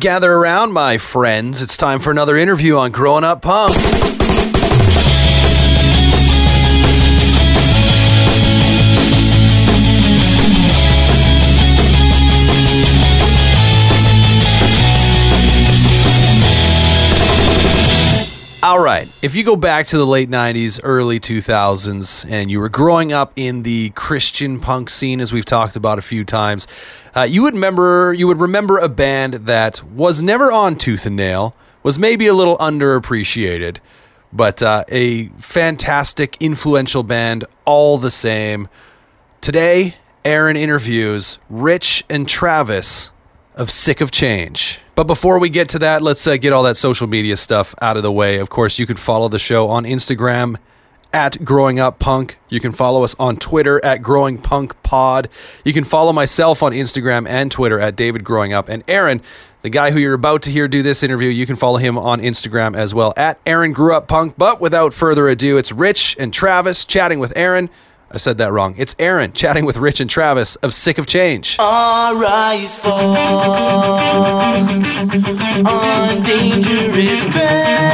Gather around, my friends. It's time for another interview on Growing Up Punk. If you go back to the late 90s, early 2000s, and you were growing up in the Christian punk scene, as we've talked about a few times, uh, you would remember you would remember a band that was never on Tooth and Nail, was maybe a little underappreciated, but uh, a fantastic, influential band all the same. Today, Aaron interviews Rich and Travis of Sick of Change. But before we get to that, let's uh, get all that social media stuff out of the way. Of course, you can follow the show on Instagram at Growing Up Punk. You can follow us on Twitter at Growing Punk Pod. You can follow myself on Instagram and Twitter at David Growing Up. And Aaron, the guy who you're about to hear do this interview, you can follow him on Instagram as well at Aaron Grew Up Punk. But without further ado, it's Rich and Travis chatting with Aaron. I said that wrong. It's Aaron chatting with Rich and Travis of Sick of Change. Our eyes fall on dangerous ground.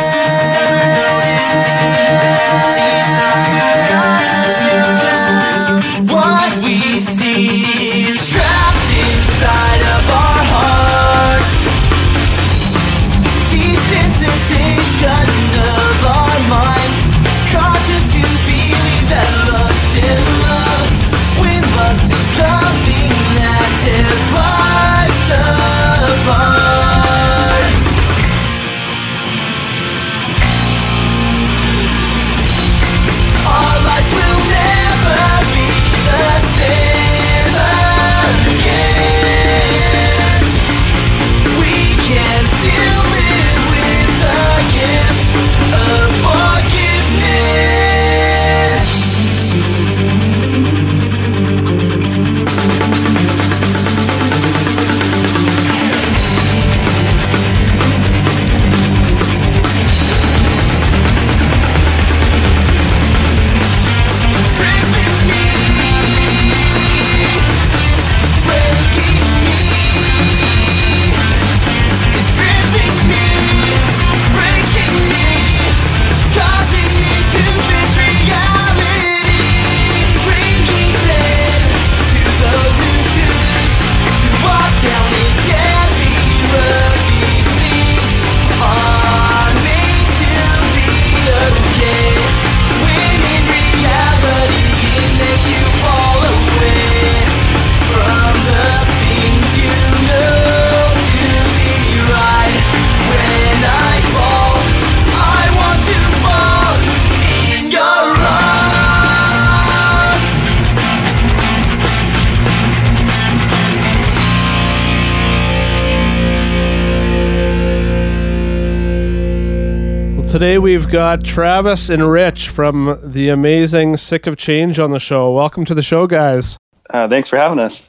We've got Travis and Rich from the amazing Sick of Change on the show. Welcome to the show, guys. Uh, thanks for having us.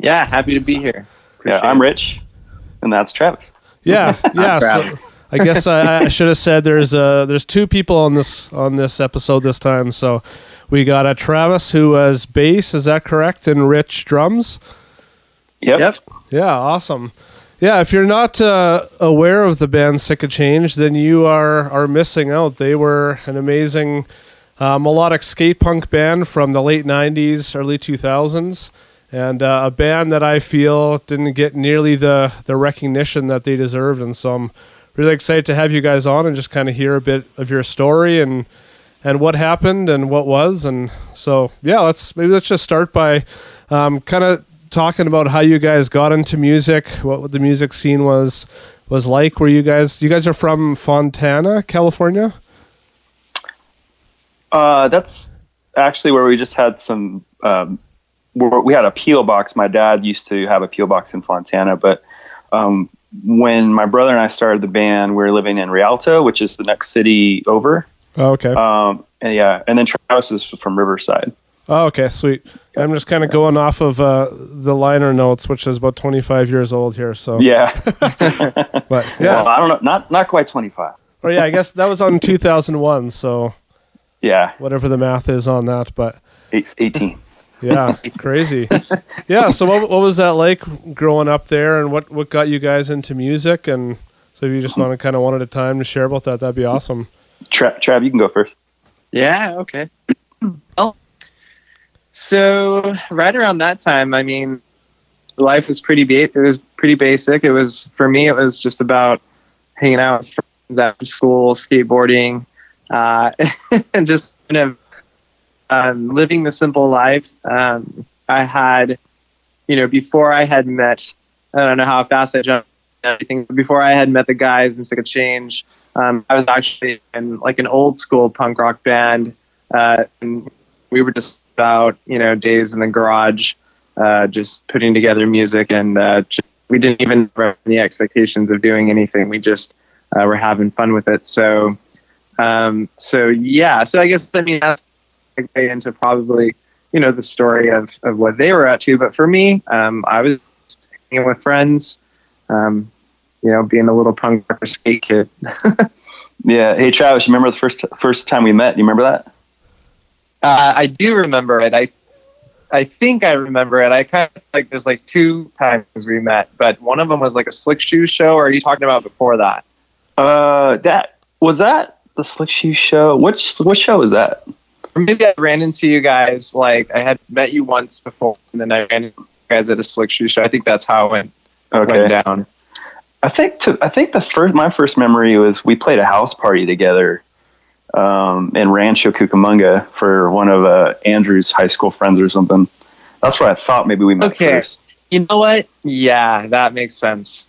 Yeah, happy to be here. Yeah, I'm Rich, and that's Travis. Yeah, yeah. so I guess I, I should have said there's uh there's two people on this on this episode this time. So we got a Travis who was bass, is that correct? And Rich drums. Yep. Yep. Yeah, awesome. Yeah, if you're not uh, aware of the band Sick of Change, then you are are missing out. They were an amazing uh, melodic skate punk band from the late '90s, early 2000s, and uh, a band that I feel didn't get nearly the the recognition that they deserved. And so I'm really excited to have you guys on and just kind of hear a bit of your story and and what happened and what was. And so yeah, let's maybe let's just start by um, kind of talking about how you guys got into music, what the music scene was was like. Were you guys you guys are from Fontana, California? Uh, that's actually where we just had some. Um, where we had a peel box. My dad used to have a peel box in Fontana, but um, when my brother and I started the band, we were living in Rialto, which is the next city over. Oh, okay. Um, and yeah, and then Travis is from Riverside. Oh, okay, sweet. I'm just kind of going off of uh, the liner notes, which is about 25 years old here. So, Yeah. but Well, yeah, I don't know. Not not quite 25. or yeah, I guess that was on 2001. So Yeah. whatever the math is on that, but 18. Yeah, crazy. Yeah. So what, what was that like growing up there, and what what got you guys into music? And so if you just want to kind of one at a time to share about that, that'd be awesome. Tra- Trav, you can go first. Yeah, okay. So right around that time, I mean, life was pretty ba- it was pretty basic. It was for me, it was just about hanging out with friends after school, skateboarding, uh, and just kind of um, living the simple life. Um, I had, you know, before I had met, I don't know how fast I jumped. Everything before I had met the guys in Sick of Change, um, I was actually in like an old school punk rock band, uh, and we were just about you know days in the garage, uh, just putting together music, and uh, just, we didn't even have any expectations of doing anything. We just uh, were having fun with it. So, um, so yeah. So I guess I mean that's into probably you know the story of of what they were up to. But for me, um, I was hanging with friends. Um, you know, being a little punk skate kid. Yeah. Hey, Travis, you remember the first first time we met? You remember that? Uh, I do remember it. I I think I remember it. I kind of like there's like two times we met, but one of them was like a slick shoe show. Or are you talking about before that? Uh, that was that the Slick Shoe show. Which what show was that? Or maybe I ran into you guys like I had met you once before, and then I ran into you guys at a slick shoe show. I think that's how it went, Okay. went down. I think to, I think the first my first memory was we played a house party together um, in Rancho Cucamonga for one of uh, Andrew's high school friends or something. That's what I thought maybe we met Okay. first. You know what? Yeah, that makes sense.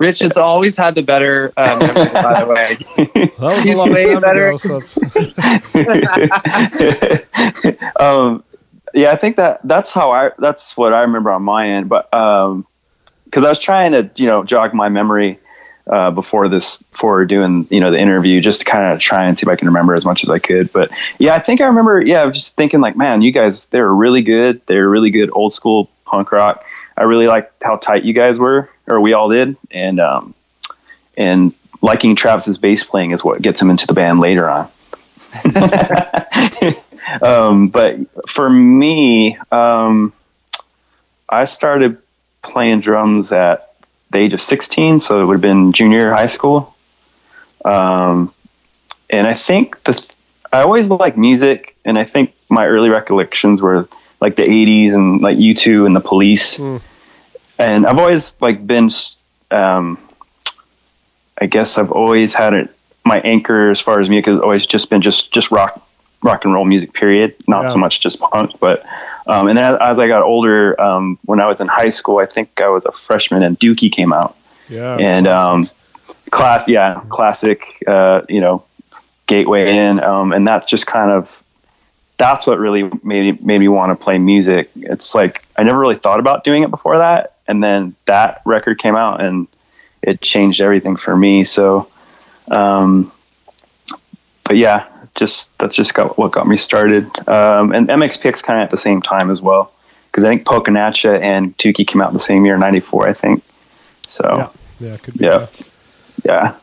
Rich has always had the better uh, memory, by the way. That was a He's long way time better. ago. So um, yeah, I think that that's how I that's what I remember on my end. But because I was trying to you know jog my memory uh, before this for doing you know the interview, just to kind of try and see if I can remember as much as I could. But yeah, I think I remember. Yeah, I was just thinking like, man, you guys they were really good. They were really good old school punk rock. I really liked how tight you guys were, or we all did, and um, and liking Travis's bass playing is what gets him into the band later on. um, but for me, um, I started playing drums at the age of 16, so it would have been junior high school. Um, and I think the I always liked music, and I think my early recollections were like the 80s and like U2 and the Police. Mm. And I've always like been um, I guess I've always had it. My anchor as far as music has always just been just just rock rock and roll music. Period. Not Yeah. so much just punk, but um, and as, as I got older, um, when I was in high school, I think I was a freshman, and Dookie came out, yeah. and um, class, yeah, classic, uh, you know, gateway in, um, and that just kind of that's what really made made me want to play music. It's like I never really thought about doing it before that, and then that record came out, and it changed everything for me. So, um, but yeah, just that's just got what got me started. Um, and MXPX kind of at the same time as well, because I think Pokinatcha and Dookie came out the same year, '94, I think. So yeah, yeah, could be. yeah, yeah,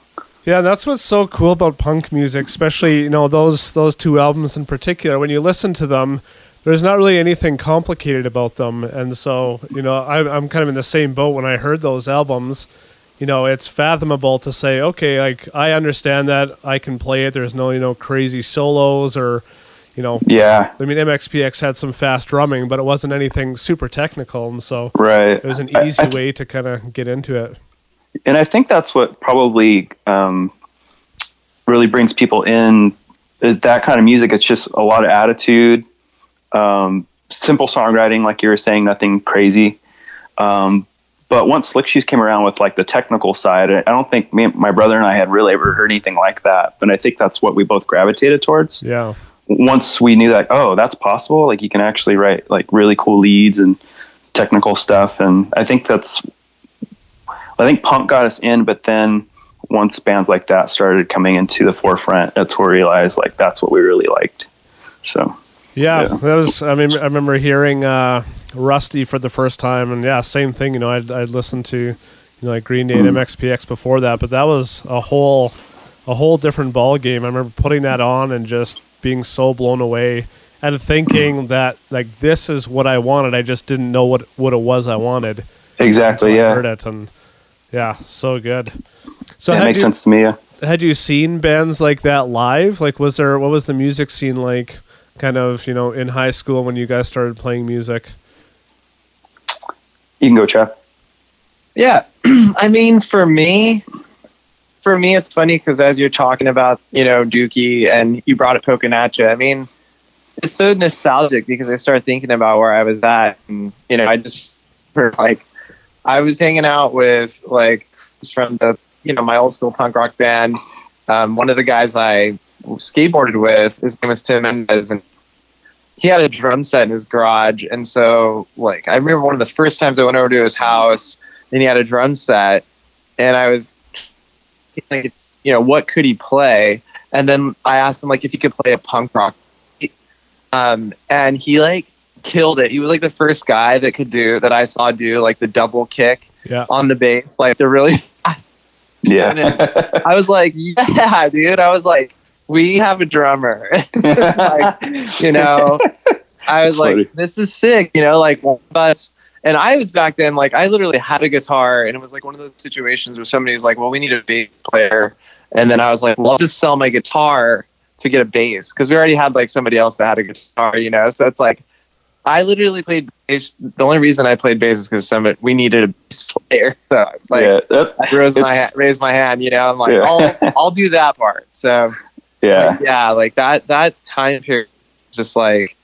Yeah, that's what's so cool about punk music, especially you know those those two albums in particular. When you listen to them, there's not really anything complicated about them, and so you know I, I'm kind of in the same boat. When I heard those albums, you know, it's fathomable to say, okay, like I understand that I can play it. There's no you know crazy solos or you know. yeah, I mean, MXPX had some fast drumming, but it wasn't anything super technical, and so right. it was an I- easy I- way to kind of get into it. and I think that's what probably um, really brings people in is that kind of music. It's just a lot of attitude, um, simple songwriting, like you were saying, nothing crazy. Um, but once Slick Shoes came around with like the technical side, I don't think me, my brother and I had really ever heard anything like that. But I think that's what we both gravitated towards Yeah. once we knew that oh that's possible like you can actually write like really cool leads and technical stuff and i think that's i think punk got us in but then once bands like that started coming into the forefront that's where we realized like that's what we really liked so Yeah, Yeah. that was. I mean, I remember hearing uh, Rusty for the first time, and yeah, same thing. You know, I'd, I'd listened to, you know, like Green Day and MXPX before that, but that was a whole, a whole different ball game. I remember putting that on and just being so blown away. and thinking that like this is what I wanted. I just didn't know what what it was I wanted. Exactly. until I Yeah. heard it, and yeah, so good. So That had makes you, sense to me. Yeah. had you seen bands like that live? Like, was there what was the music scene like? Kind of, you know, in high school when you guys started playing music. You can go, Chap. Yeah, I mean, for me, for me, it's funny because as you're talking about, you know, Dookie and you brought up Pokinatcha, I mean, it's so nostalgic because I started thinking about where I was at, and you know, I just for like, I was hanging out with like from the, you know, my old school punk rock band. Um, one of the guys I skateboarded with, his name was Tim Mendez, and he had a drum set in his garage, and so like I remember one of the first times I went over to his house and he had a drum set and i was like you know what could he play? And then i asked him like if he could play a punk rock. Um, and he like killed it. He was like the first guy that could do that i saw do like the double kick Yeah. on the bass like the really fast. Yeah. i was like yeah dude. I was like we have a drummer like you know i was That's like funny. this is sick you know like one of us and I was back then like I literally had a guitar and it was like one of those situations where somebody's like, "Well, we need a bass player," and then I was like, "Well, I'll just sell my guitar to get a bass because we already had like somebody else that had a guitar, you know." So it's like I literally played bass. The only reason I played bass is because somebody we needed a bass player. So I like, yeah. That, I raised my It's- ha- raised my hand, you know. I'm like, Yeah. I'll I'll do that part. So yeah. like, yeah, like that that time period, just like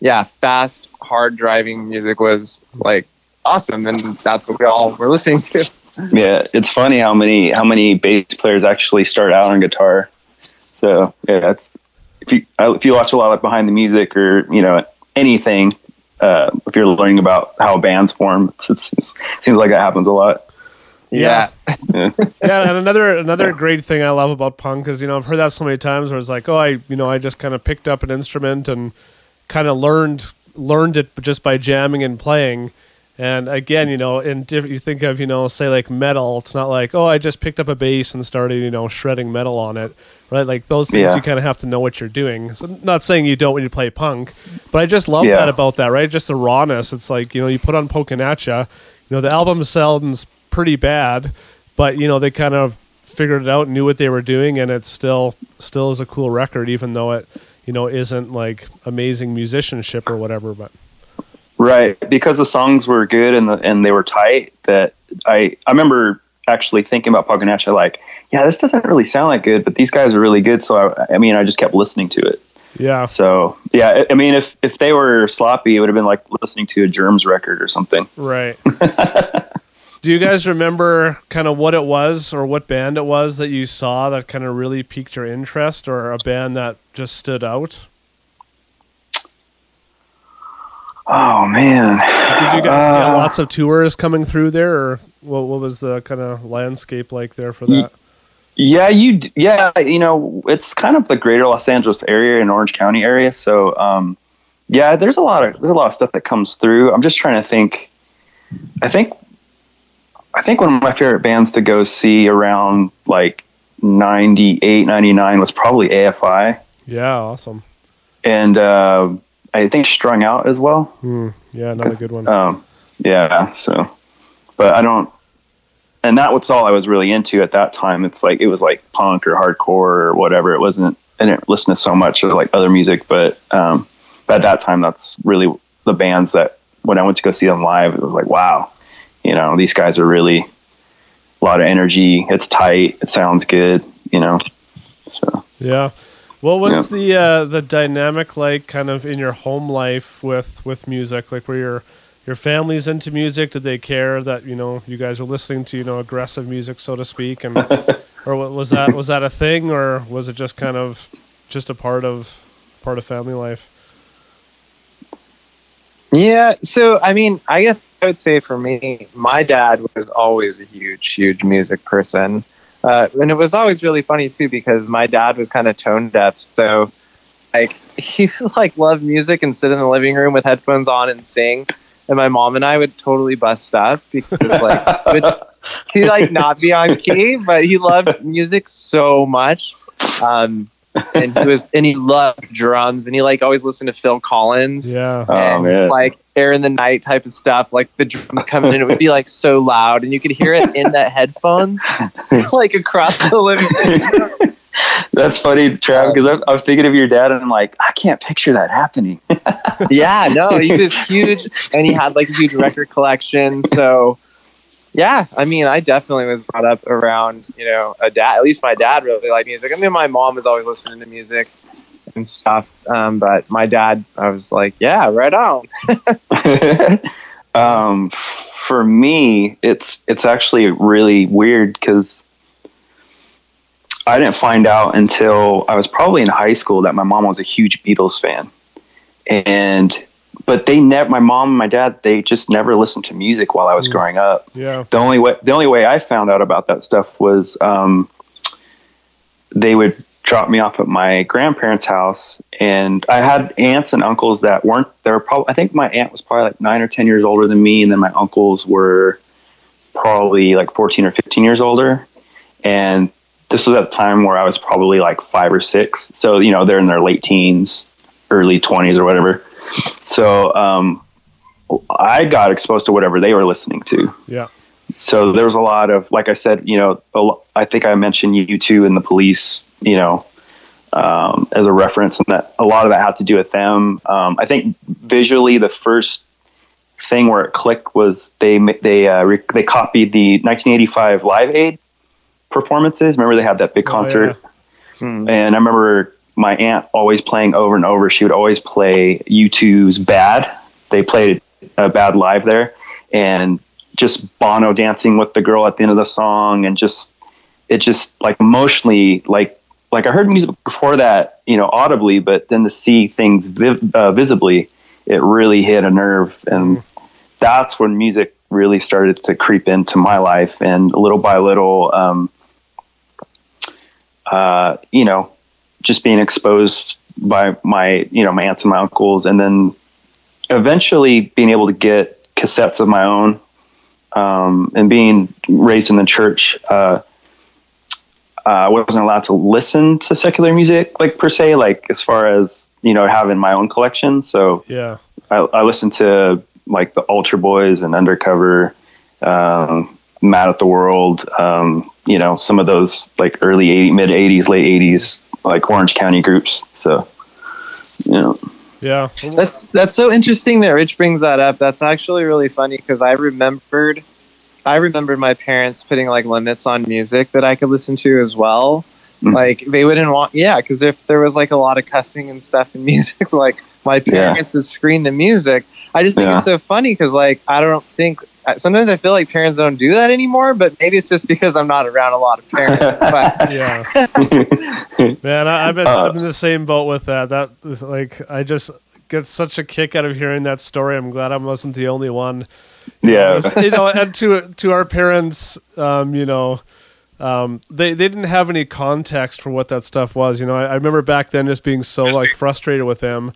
yeah, fast, hard driving music was like awesome, and that's what we all were listening to. Yeah, it's funny how many how many bass players actually start out on guitar. So yeah, that's if you uh, if you watch a lot of behind the music or you know anything, uh, if you're learning about how bands form, it's, it seems, seems like that happens a lot. Yeah. Yeah, yeah, and another another great thing I love about punk is you know I've heard that so many times where it's like oh I you know I just kind of picked up an instrument and kind of learned learned it just by jamming and playing. And again, you know, in diff- you think of you know say like metal, it's not like oh I just picked up a bass and started you know shredding metal on it, right? Like those things Yeah. you kind of have to know what you're doing. So not saying you don't when you play punk, but I just love Yeah. that about that, right? Just the rawness. It's like you know you put on Pokinatcha, you know the album sounds pretty bad, but you know they kind of figured it out, knew what they were doing, and it still still is a cool record, even though it you know isn't like amazing musicianship or whatever. But right. Because the songs were good and the, and they were tight. That I I remember actually thinking about Pokinatcha like, yeah, this doesn't really sound like good, but these guys are really good. So I, I mean, I just kept listening to it. yeah, So yeah, I mean, if if they were sloppy, it would have been like listening to a Germs record or something. right. Do you guys remember kind of what it was or what band it was that you saw that kind of really piqued your interest, or a band that just stood out? Oh man, Did you guys get Uh, lots of tours coming through there, or what, what was the kind of landscape like there for that? Yeah, you. Yeah, you know, it's kind of the greater Los Angeles area and Orange County area. So, um, yeah, there's a lot of there's a lot of stuff that comes through. I'm just trying to think. I think, I think one of my favorite bands to go see around like 98, 99 was probably AFI, Yeah, awesome. and uh, I think Strung Out as well. Hmm. Yeah, another good one. Um, yeah, so, but I don't, and that was all I was really into at that time. It's like, it was like punk or hardcore or whatever. It wasn't, I didn't listen to so much of like other music, but, um, but at that time, that's really the bands that when I went to go see them live, it was like, wow, you know, these guys are really a lot of energy. It's tight. It sounds good, you know, so. Yeah. What was the uh, the dynamic like, kind of in your home life with with music? Like, were your your family's into music? Did they care that you know you guys were listening to you know aggressive music, so to speak, and or was that was that a thing, or was it just kind of just a part of part of family life? Yeah, so I mean, I guess I would say for me, my dad was always a huge, huge music person, uh, and it was always really funny too because my dad was kind of tone deaf, so like he would like love music and sit in the living room with headphones on and sing, and my mom and I would totally bust up because like would, he'd like not be on key, but he loved music so much. Um, and he was and he loved drums and he like always listened to Phil Collins. Yeah. Oh man. like air in the night type of stuff like the drums coming in it would be like so loud and you could hear it in the headphones like across the living room. That's funny, Trav, because I, was- I was thinking of your dad, and I'm like, I can't picture that happening. yeah no he was huge and he had like a huge record collection so yeah i mean i definitely was brought up around you know a dad at least my dad really liked music. I mean my mom was always listening to music and stuff um, but my dad i was like yeah right on um, for me, it's it's actually really weird because I didn't find out until I was probably in high school that my mom was a huge Beatles fan, and but they never. My mom and my dad they just never listened to music while I was growing up. Yeah. the only way the only way I found out about that stuff was um, they would drop me off at my grandparents' house, and I had aunts and uncles that weren't. They were probably. I think my aunt was probably like nine or ten years older than me, and then my uncles were probably like fourteen or fifteen years older, and this was at a time where I was probably like five or six. So you know they're in their late teens, early twenties or whatever. So um, I got exposed to whatever they were listening to Yeah. so there was a lot of like i said you know i think i mentioned you two and the police you know um, as a reference and that a lot of that had to do with them um, i think visually the first thing where it clicked was they they uh, re- they copied the 1985 live aid performances remember they had that big Oh, concert Hmm. and I remember my aunt always playing over and over. She would always play U2's "Bad." They played a "Bad" live there, and just Bono dancing with the girl at the end of the song, and just it just like emotionally, like like I heard music before that, you know, audibly, but then to see things vi- uh, visibly, it really hit a nerve, and that's when music really started to creep into my life, and little by little. Um, uh, you know, just being exposed by my, you know, my aunts and my uncles, and then eventually being able to get cassettes of my own, um, and being raised in the church. Uh, uh, I wasn't allowed to listen to secular music, like per se, like as far as you know, having my own collection. So Yeah. I, I listened to like the Altar Boys and Undercover, um, Mad at the World, um, you know, some of those like early 80, mid 80s, late 80s, like Orange County groups. So, you know, Yeah. That's that's so interesting that Rich brings that up. That's actually really funny because I remembered, I remember my parents putting like limits on music that I could listen to as well. Mhm. Like they wouldn't want, yeah, because if there was like a lot of cussing and stuff in music, like my parents would screen the music. I just think Yeah. it's so funny because like I don't think sometimes I feel like parents don't do that anymore, but maybe it's just because I'm not around a lot of parents. but Yeah. Man, I, I've been Uh, I'm in the same boat with that. That like I just get such a kick out of hearing that story. I'm glad I wasn't the only one. Yeah. you know, and to to our parents, um, you know, um, they they didn't have any context for what that stuff was. You know, I, I remember back then just being so like frustrated with them,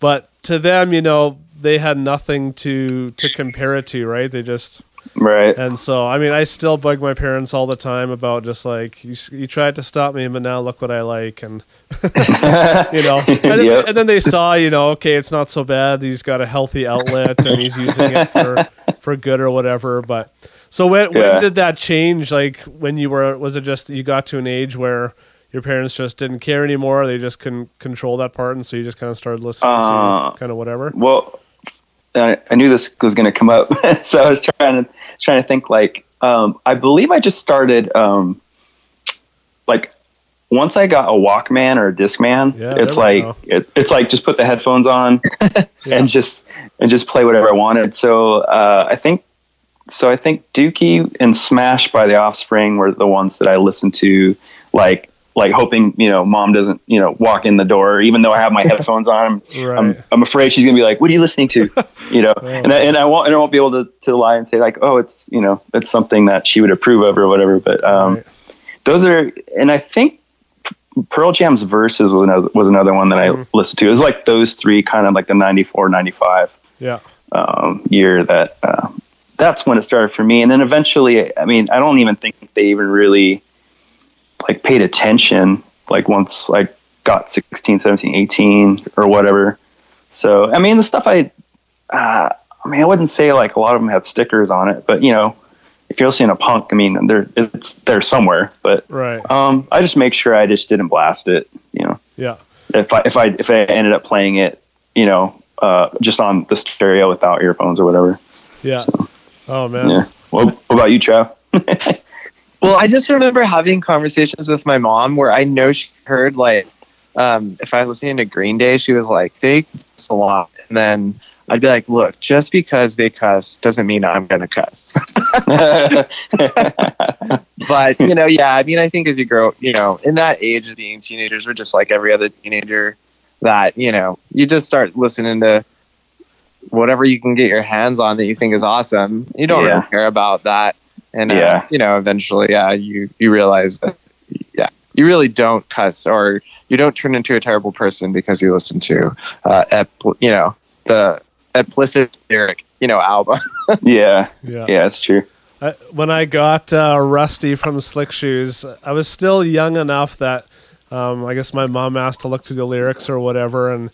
but to them, you know, they had nothing to to compare it to, right? They just right. and so, I mean, I still bug my parents all the time about just like you, you tried to stop me, but now look what I like, and you know, and then, Yep. and then they saw, you know, okay, it's not so bad. He's got a healthy outlet, and he's using it for for good or whatever. But so when Yeah. when did that change? Like when you were, was it just you got to an age where your parents just didn't care anymore? They just couldn't control that part, and so you just kind of started listening Uh, to kind of whatever. Well, I, I knew this was going to come up, so I was trying to trying to think. Like, um, I believe I just started. Um, like, once I got a Walkman or a Discman, Yeah, it's there like it, it's like just put the headphones on and just and just play whatever I wanted. So uh, I think so. I think Dookie and Smash by the Offspring were the ones that I listened to, like like hoping you know mom doesn't you know walk in the door even though I have my headphones on. I'm, Right. I'm I'm afraid she's gonna be like, "What are you listening to?" You know, and I, and I won't and I won't be able to, to lie and say like, "Oh, it's you know it's something that she would approve of or whatever." But um, Right. those are, and I think Pearl Jam's verses was another was another one that I Mhm. listened to. It was like those three, kind of like the 94, 95 Yeah. um, year that uh, that's when it started for me. And then eventually, I mean, I don't even think they even really like paid attention. Like once, like got 16, 17, 18 or whatever. So, I mean, the stuff I, uh, I mean, I wouldn't say like a lot of them had stickers on it, but you know, if you're listening to punk, I mean, there it's there somewhere. But Right. um, I just make sure I just didn't blast it. You know, Yeah. if I if I if I ended up playing it, you know, uh, just on the stereo without earphones or whatever. Yeah. Oh man. Yeah. What, what about you, Trav? Well, I just remember having conversations with my mom where I know she heard like um, if I was listening to Green Day, she was like, "They cuss a lot," and then I'd be like, "Look, just because they cuss doesn't mean I'm gonna cuss." but you know, yeah, I mean, I think as you grow, you know, in that age of being teenagers, we're just like every other teenager. That you know, you just start listening to whatever you can get your hands on that you think is awesome. You don't Yeah. really care about that, and uh, Yeah. you know, eventually, yeah, you you realize that, yeah, you really don't cuss or you don't turn into a terrible person because you listen to, uh, ep, you know, the implicit lyric, you know, album. yeah, Yeah. yeah, it's true. I, when I got uh, Rusty from Slick Shoes, I was still young enough that um, I guess my mom asked to look through the lyrics or whatever, and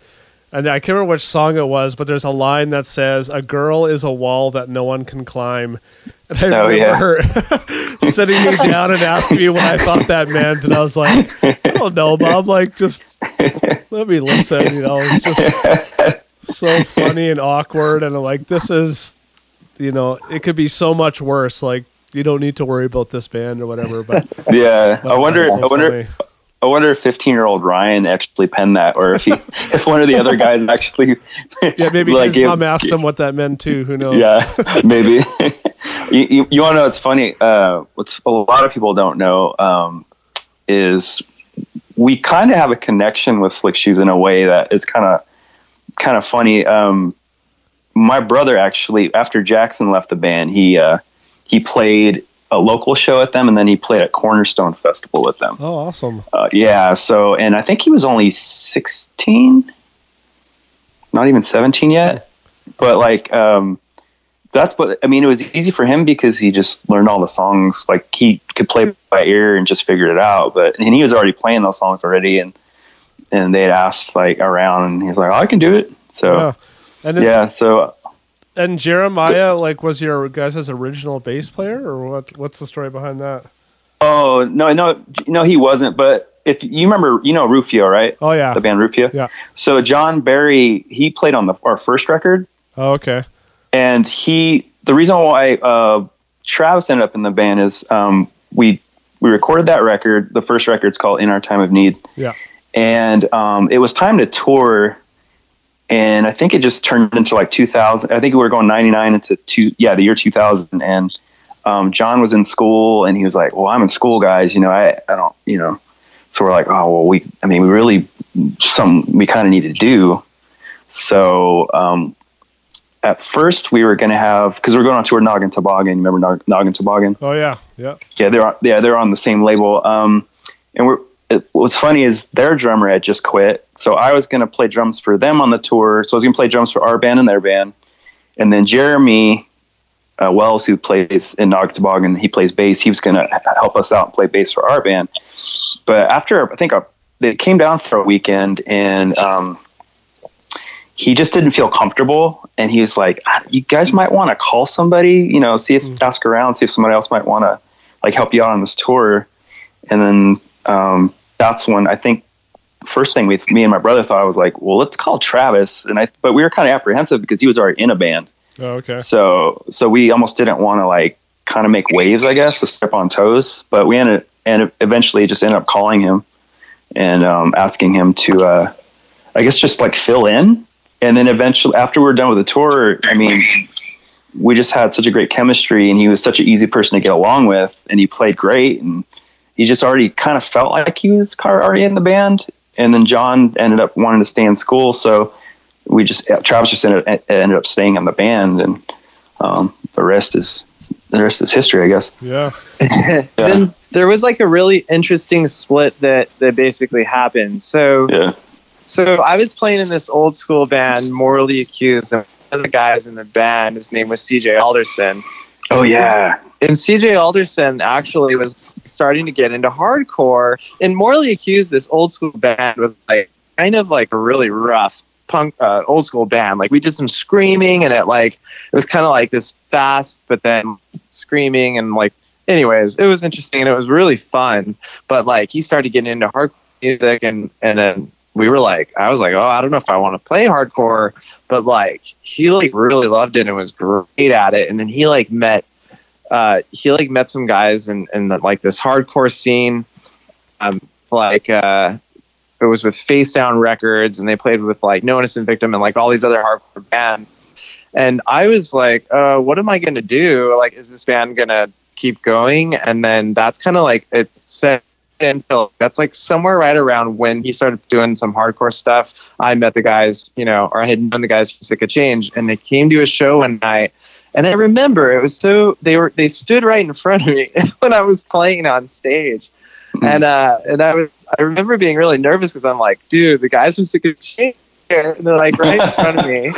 and I can't remember which song it was, but there's a line that says, "A girl is a wall that no one can climb." And I Oh, remember her sitting me down and asking me what I thought that meant, and I was like, "I don't know, Bob. Like, just let me listen." You know, it's just so funny and awkward, and I'm like, this is you know, it could be so much worse. Like you don't need to worry about this band or whatever. But Yeah, I wonder. So I wonder. funny. I wonder if 15 year old Ryan actually penned that, or if he, if one of the other guys actually. yeah, maybe like, his mom asked him what that meant too. Who knows? Yeah, maybe. you you, you want to know? It's funny. Uh, what's a lot of people don't know um, is we kind of have a connection with Slick Shoes in a way that is kind of kind of funny. Um, my brother actually, after Jackson left the band, he uh, he played a local show at them, and then he played at Cornerstone Festival with them. Oh, awesome. Uh, yeah. So, and I think he was only 16, not even 17 yet. But like, um, that's what I mean. It was easy for him because he just learned all the songs. Like he could play by ear and just figured it out. But and he was already playing those songs already, and and they'd asked like around, and he was like, "Oh, I can do it." So Yeah. And yeah. so and Jeremiah like was your guys' original bass player or what? What's the story behind that? oh no no no he wasn't. But if you remember, you know Rufio, right? Oh yeah. The band Rufio. Yeah. So John Barry, he played on the our first record. Oh, okay. and he the reason why uh, Travis ended up in the band is um, we we recorded that record. The first record's called "In Our Time of Need," Yeah. And um, it was time to tour. And I think it just turned into like 2000. I think we were going 99 into two, yeah, the year 2000. And um, John was in school, and he was like, "Well, I'm in school, guys. You know, I, I don't, you know." So we're like, "Oh, well, we, I mean, we really, some we kind of need to do." So um, at first we were going to have because we're going on tour Noggin Toboggan. Remember Nog- Noggin Toboggan? Oh yeah. Yeah. Yeah, they're on, yeah they're on the same label. Um, and we're it, what's funny is their drummer had just quit, so I was going to play drums for them on the tour. So I was going to play drums for our band and their band, and then Jeremy uh, Wells, who plays in Noggin Toboggan, he plays bass. He was going to help us out and play bass for our band. But after I think a, they came down for a weekend and. Um, he just didn't feel comfortable and he was like "Ah, you guys might want to call somebody you know see if ask around see if somebody else might want to like help you out on this tour and then um, that's when i think first thing we me and my brother thought I was like well let's call travis. And i but we were kind of apprehensive because he was already in a band. Oh, okay. so so we almost didn't want to like kind of make waves i guess to step on toes but we ended and eventually just ended up calling him and um, asking him to uh, i guess just like fill in. And then eventually after we are done with the tour i mean we just had such a great chemistry and he was such an easy person to get along with and he played great and he just already kind of felt like he was already in the band and then john ended up wanting to stay in school so we just travis just ended, ended up staying in the band and um, the rest is the rest is history i guess Yeah. then there was like a really interesting split that that basically happened. So yeah so I was playing in this old school band, Morally Accused, and one of the guys in the band, his name was CJ Alderson. Oh yeah. and CJ Alderson actually was starting to get into hardcore. And Morally Accused, this old school band, was like kind of like a really rough punk uh, old school band. Like we did some screaming, and it like it was kind of like this fast, but then screaming and like. Anyways, it was interesting and it was really fun. But like he started getting into hardcore music, and and then we were like, I was like, oh, I don't know if I want to play hardcore, but like he like really loved it and was great at it. And then he like met uh, he like met some guys in, in the, like this hardcore scene. Um, like uh, it was with Face Down Records, and they played with like No Innocent Victim and like all these other hardcore bands. And I was like, uh, what am I gonna do? Like, is this band gonna keep going? And then that's kind of like it set until that's like somewhere right around when he started doing some hardcore stuff. I met the guys, you know, or I had known the guys from Sick of Change, and they came to a show one night. And I remember it was so they were they stood right in front of me when I was playing on stage, and uh, and I was I remember being really nervous because I'm like, dude, the guys from Sick of Change, here," and they're like right in front of me,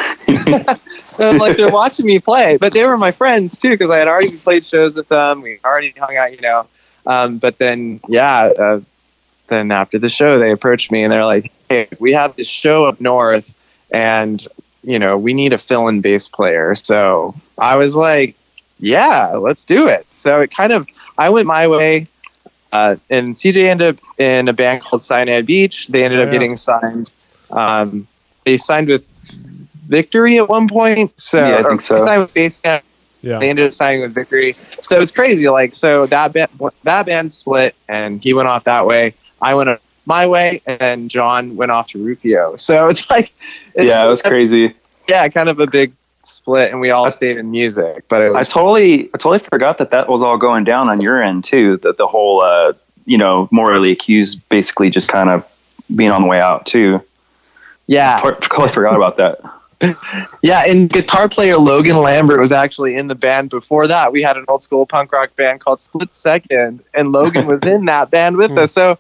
so like they're watching me play, but they were my friends too because I had already played shows with them, we already hung out, you know. Um, but then yeah, uh, then after the show they approached me and they're like, hey, we have this show up north, and you know, we need a fill-in bass player. So I was like, yeah, let's do it. So it kind of, I went my way. Uh, and CJ ended up in a band called Cyanide Beach. They ended Oh, up getting signed. Um, they signed with Victory at one point. So, Yeah, I think so. signed with Bass Camp. Yeah. They ended up signing with Victory. So it's crazy. Like, so that band, that band split, and he went off that way. I went my way, and then John went off to Rufio. So it's like, it's, Yeah, it was crazy. yeah, kind of a big split, and we all stayed in music. But it I was totally, I totally forgot that that was all going down on your end too. That the whole, uh, you know, morally accused, basically just kind of being on the way out too. yeah, I totally forgot about that. yeah. And guitar player Logan Lambert was actually in the band before that. We had an old school punk rock band called Split Second, and Logan was in that band with us. So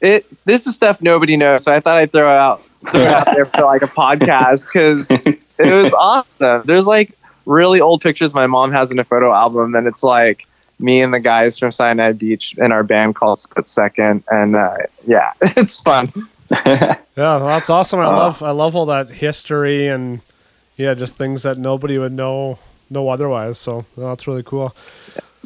it this is stuff nobody knows. So I thought I'd throw out throw it out there for like a podcast because it was awesome. There's like really old pictures my mom has in a photo album, and it's like me and the guys from Cyanide Beach in our band called Split Second, and uh, yeah, it's fun. Yeah, well, that's awesome. I Uh, love I love all that history and yeah, just things that nobody would know know otherwise. So well, that's really cool.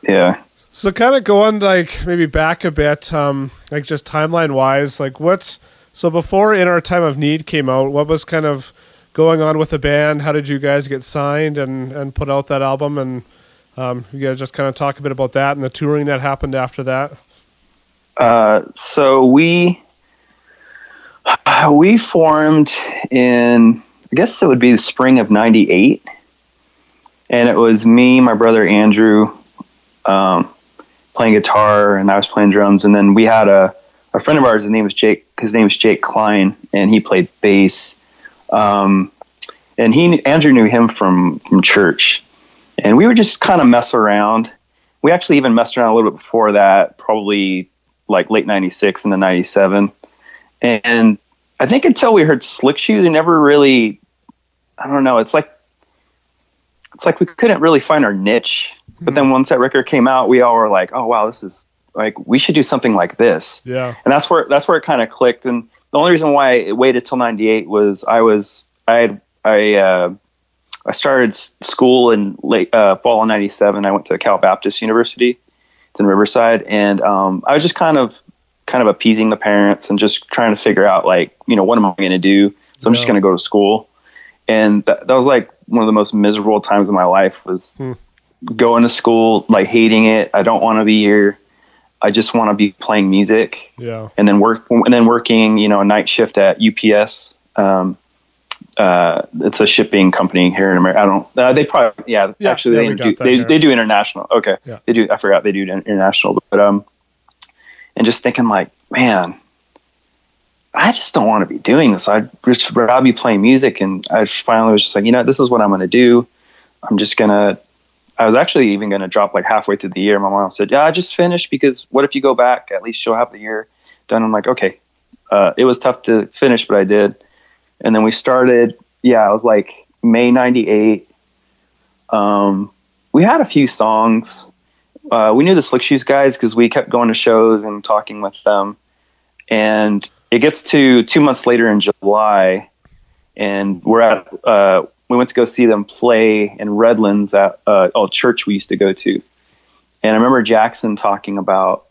yeah. So kind of going like maybe back a bit, um, like just timeline wise, like what? So before In Our Time of Need came out, what was kind of going on with the band? How did you guys get signed and and put out that album? And um, you guys just kind of talk a bit about that and the touring that happened after that. Uh, so we we formed in I guess it would be the spring of '98, and it was me, my brother Andrew, um, playing guitar, and I was playing drums, and then we had a a friend of ours. His name was Jake. His name was Jake Klein, and he played bass. Um, and he Andrew knew him from from church, and we would just kind of mess around. We actually even messed around a little bit before that, probably like late 96 and the 97 and i think until we heard slick shoes we never really i don't know it's like it's like we couldn't really find our niche. But then once that record came out we all were like oh wow this is like we should do something like this. Yeah, and that's where that's where it kind of clicked. And the only reason why it waited till 98 was i was i had i uh i started school in late uh, fall of 97 i went to cal baptist university. It's in riverside. And um, i was just kind of kind of appeasing the parents and just trying to figure out like you know what am i going to do so i'm just going to go to school and that, that was like one of the most miserable times of my life was Hmm. going to school like hating it i don't want to be here i just want to be playing music yeah, and then work and then working you know a night shift at UPS. Um, uh, it's a shipping company here in America. I don't. Uh, they probably yeah. Yeah, actually, yeah, they do. They, they do international. Okay, Yeah. they do. I forgot they do international. But um, and just thinking like, man, I just don't want to be doing this. I'd rather be playing music. And I finally was just like, you know, this is what I'm going to do. I'm just gonna. I was actually even going to drop like halfway through the year. My mom said, "Yeah, I just finished because what if you go back? At least you'll have the year done." I'm like, "Okay." Uh, it was tough to finish, but I did. And then we started. Yeah, it was like May '98. Um, we had a few songs. Uh, we knew the Slick Shoes guys because we kept going to shows and talking with them. And it gets to two months later in July, and we're at uh, we went to go see them play in Redlands at uh, oh church we used to go to, and I remember Jackson talking about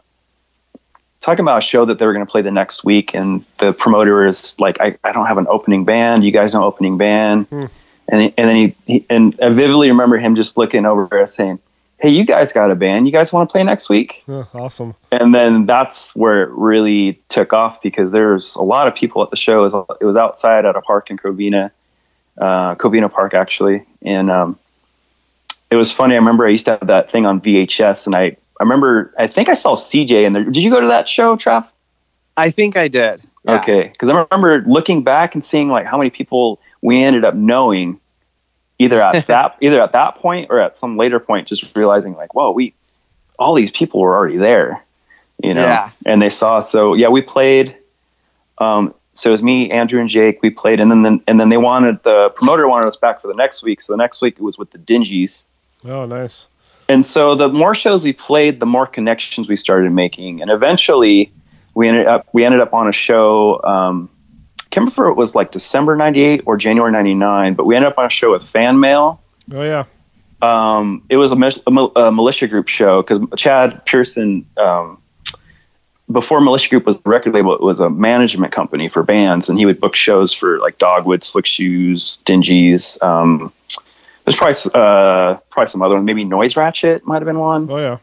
talking about a show that they were going to play the next week, and the promoter is like, I, I don't have an opening band. You guys know opening band, and and then he, he and I vividly remember him just looking over at us saying, Hey, you guys got a band? You guys want to play next week? Yeah, awesome. and then that's where it really took off because there's a lot of people at the show. It was, it was outside at a park in Covina, uh, Covina Park actually, and um, it was funny. I remember I used to have that thing on VHS, and I I remember I think I saw CJ in there. Did you go to that show, Trav? I think I did. Yeah. Okay, because I remember looking back and seeing like how many people we ended up knowing, either at that either at that point or at some later point, just realizing like, whoa, we all these people were already there, you know, Yeah. and they saw. So yeah, we played. Um, so it was me, Andrew, and Jake. We played, and then and then they wanted the promoter wanted us back for the next week. So the next week it was with the Dingees. Oh, nice. And so the more shows we played, the more connections we started making, and eventually we ended up we ended up on a show. Um, I can't remember if it was like December '98 or January '99, but we ended up on a show with Fan Mail. Oh yeah. Um, it was a, mis- a, a militia group show because Chad Pearson, um, before Militia Group was a record label, it was a management company for bands, and he would book shows for like Dogwood, Slick Shoes, Dingees. Um, there's probably uh, probably some other one, maybe Noise Ratchet might have been one Oh yeah.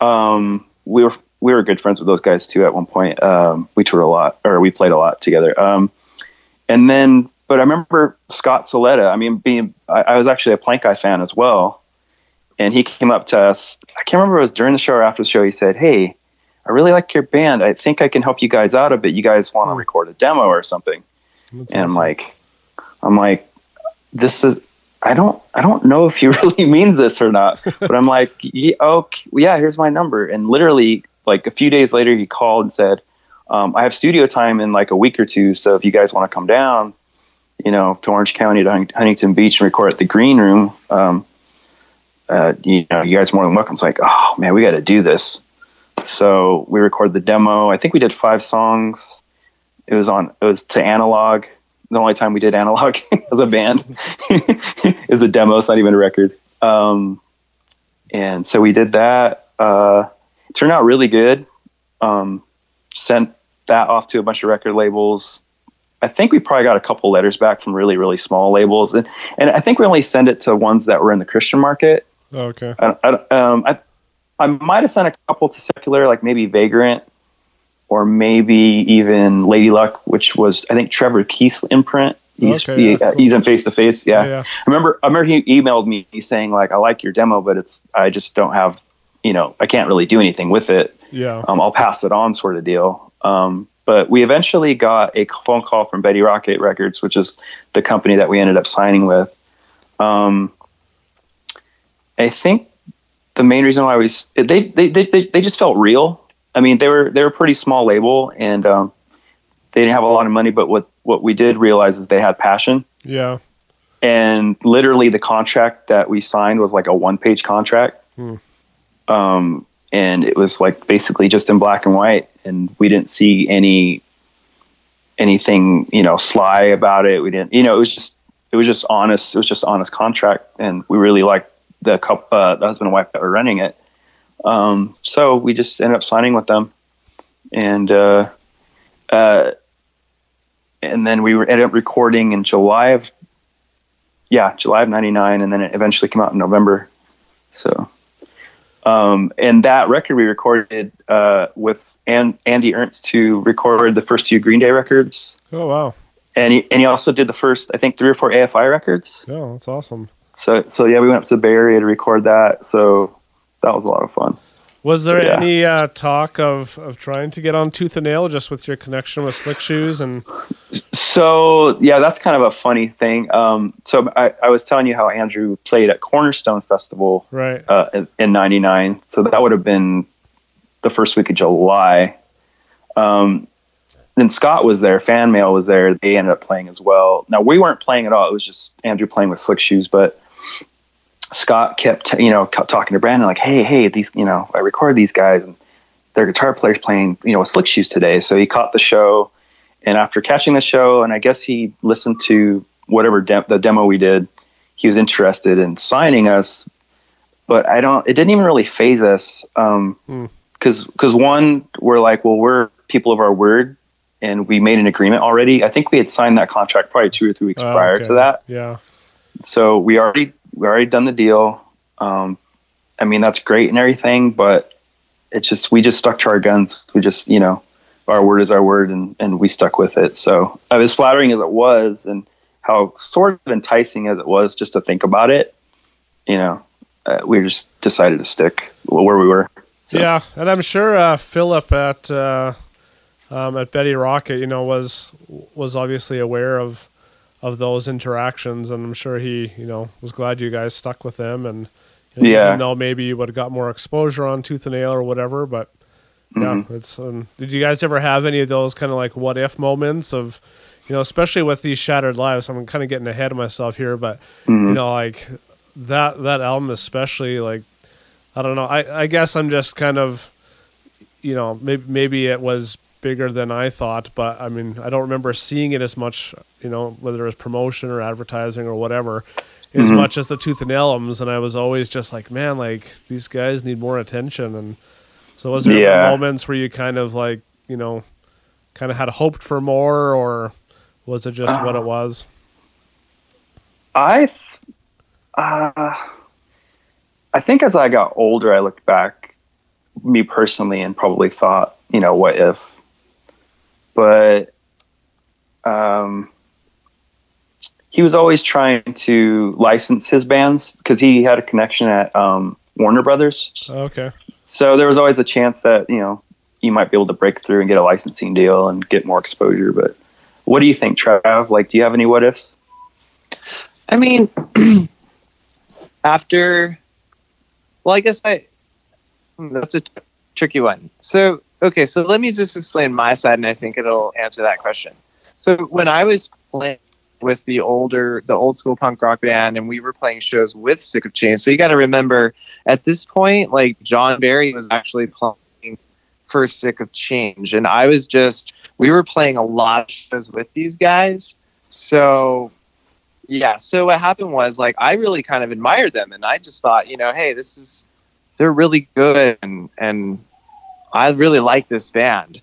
um, we were we were good friends with those guys too. At one point, um, we toured a lot, or we played a lot together. And then, but I remember Scott Silletta. I mean, being I, I was actually a Plankeye fan as well, and he came up to us. I can't remember if it was during the show or after the show. He said, "Hey, I really like your band. I think I can help you guys out a bit. You guys want to hmm. record a demo or something?" That's and I'm like, I'm like, this is. I don't. I don't know if he really means this or not. But I'm like, yeah, okay, yeah. Here's my number. And literally, like a few days later, he called and said, um, "I have studio time in like a week or two. So if you guys want to come down, you know, to Orange County to Huntington Beach and record at the Green Room, um, uh, you know, you guys are more than welcome." It's like, oh man, we got to do this. So we recorded the demo. I think we did five songs. It was on. It was to analog. The only time we did analog as a band is a demo. It's not even a record. Um, and so we did that. Uh, turned out really good. Um, sent that off to a bunch of record labels. I think we probably got a couple letters back from really, really small labels, and and I think we only send it to ones that were in the Christian market. Oh, okay. I, I, um, I, I might have sent a couple to secular, like maybe Vagrant, or maybe even Lady Luck, which was I think Trevor Keith's imprint. He's Okay, he- yeah, uh, cool. he's in face to face. Yeah, Yeah. I remember. I remember he emailed me saying like, "I like your demo, but it's I just don't have, you know, I can't really do anything with it. Yeah. Um, I'll pass it on, sort of deal." Um, but we eventually got a phone call from Bettie Rocket Records, which is the company that we ended up signing with. Um, I think the main reason why we they they, they they just felt real. I mean, they were they were a pretty small label, and um, they didn't have a lot of money. But what what we did realize is they had passion Yeah. and literally the contract that we signed was like a one page contract Hmm. um, and it was like basically just in black and white and we didn't see any anything you know sly about it we didn't you know it was just it was just honest it was just honest contract and we really liked the couple uh, the husband and wife that were running it um, so we just ended up signing with them and uh, uh, and then we were ended up recording in July of yeah, July of '99, and then it eventually came out in November. So, um, and that record we recorded uh, with An- Andy Ernst to record the first two Green Day records, Oh wow. and he and he also did the first, I think, three or four AFI records. Yeah, that's awesome. So, so yeah, we went up to the Bay Area to record that. So that was a lot of fun. Was there Yeah. any uh, talk of, of trying to get on Tooth and Nail just with your connection with Slick Shoes and So yeah, that's kind of a funny thing. Um, so I, I was telling you how Andrew played at Cornerstone Festival right? uh, in- in '99. So that would have been the first week of July. Um, then Scott was there. Fan mail was there. They ended up playing as well. Now we weren't playing at all. It was just Andrew playing with Slick Shoes. But Scott kept, you know, talking to Brandon like, "Hey, hey, these, you know, I record these guys, and their guitar players playing, you know, with Slick Shoes today." So he caught the show, and after catching the show, and I guess he listened to whatever de- the demo we did, he was interested in signing us. But I don't. It didn't even really faze us, um, because because one, we're like, well, we're people of our word, and we made an agreement already. I think we had signed that contract probably two or three weeks Oh, prior okay. to that Yeah. so we already we already done the deal. Um, I mean that's great and everything, but it's just we just stuck to our guns. We just you know our word is our word, and and we stuck with it. So as flattering as it was, and how sort of enticing as it was, just to think about it, you know, uh, we just decided to stick where we were. So- Yeah, and I'm sure uh, Philip at uh, um, at Bettie Rocket, you know, was was obviously aware of of those interactions, and I'm sure he, you know, was glad you guys stuck with them, and you know, Yeah. even though maybe you would have got more exposure on Tooth and Nail or whatever, but yeah, Mm-hmm. it's. Um, did you guys ever have any of those kind of like what if moments of, you know, especially with these shattered lives? I'm kind of getting ahead of myself here, but Mm-hmm. you know, like that that album especially, like I don't know. I, I guess I'm just kind of, you know, maybe maybe it was bigger than I thought, but I mean, I don't remember seeing it as much, you know, whether it was promotion or advertising or whatever, as Mm-hmm. much as the Tooth and albums. And I was always just like, man, like these guys need more attention. And so, was there Yeah. moments where you kind of like, you know, kind of had hoped for more, or was it just what it was? I, uh, I think as I got older, I looked back, me personally, and probably thought, you know, what if? But um, he was always trying to license his bands because he had a connection at um, Warner Brothers. Okay. So there was always a chance that you know you might be able to break through and get a licensing deal and get more exposure. But what do you think, Trav? Like, do you have any what ifs? I mean, after, well, I guess I, that's a tricky one. So, okay, so let me just explain my side, and I think it'll answer that question. So, when I was playing with the older, the old school punk rock band, and we were playing shows with Sick of Change, so you got to remember at this point, like John Barry was actually playing for Sick of Change, and I was just, we were playing a lot of shows with these guys. So yeah so what happened was like i really kind of admired them and i just thought you know hey this is they're really good and and i really like this band.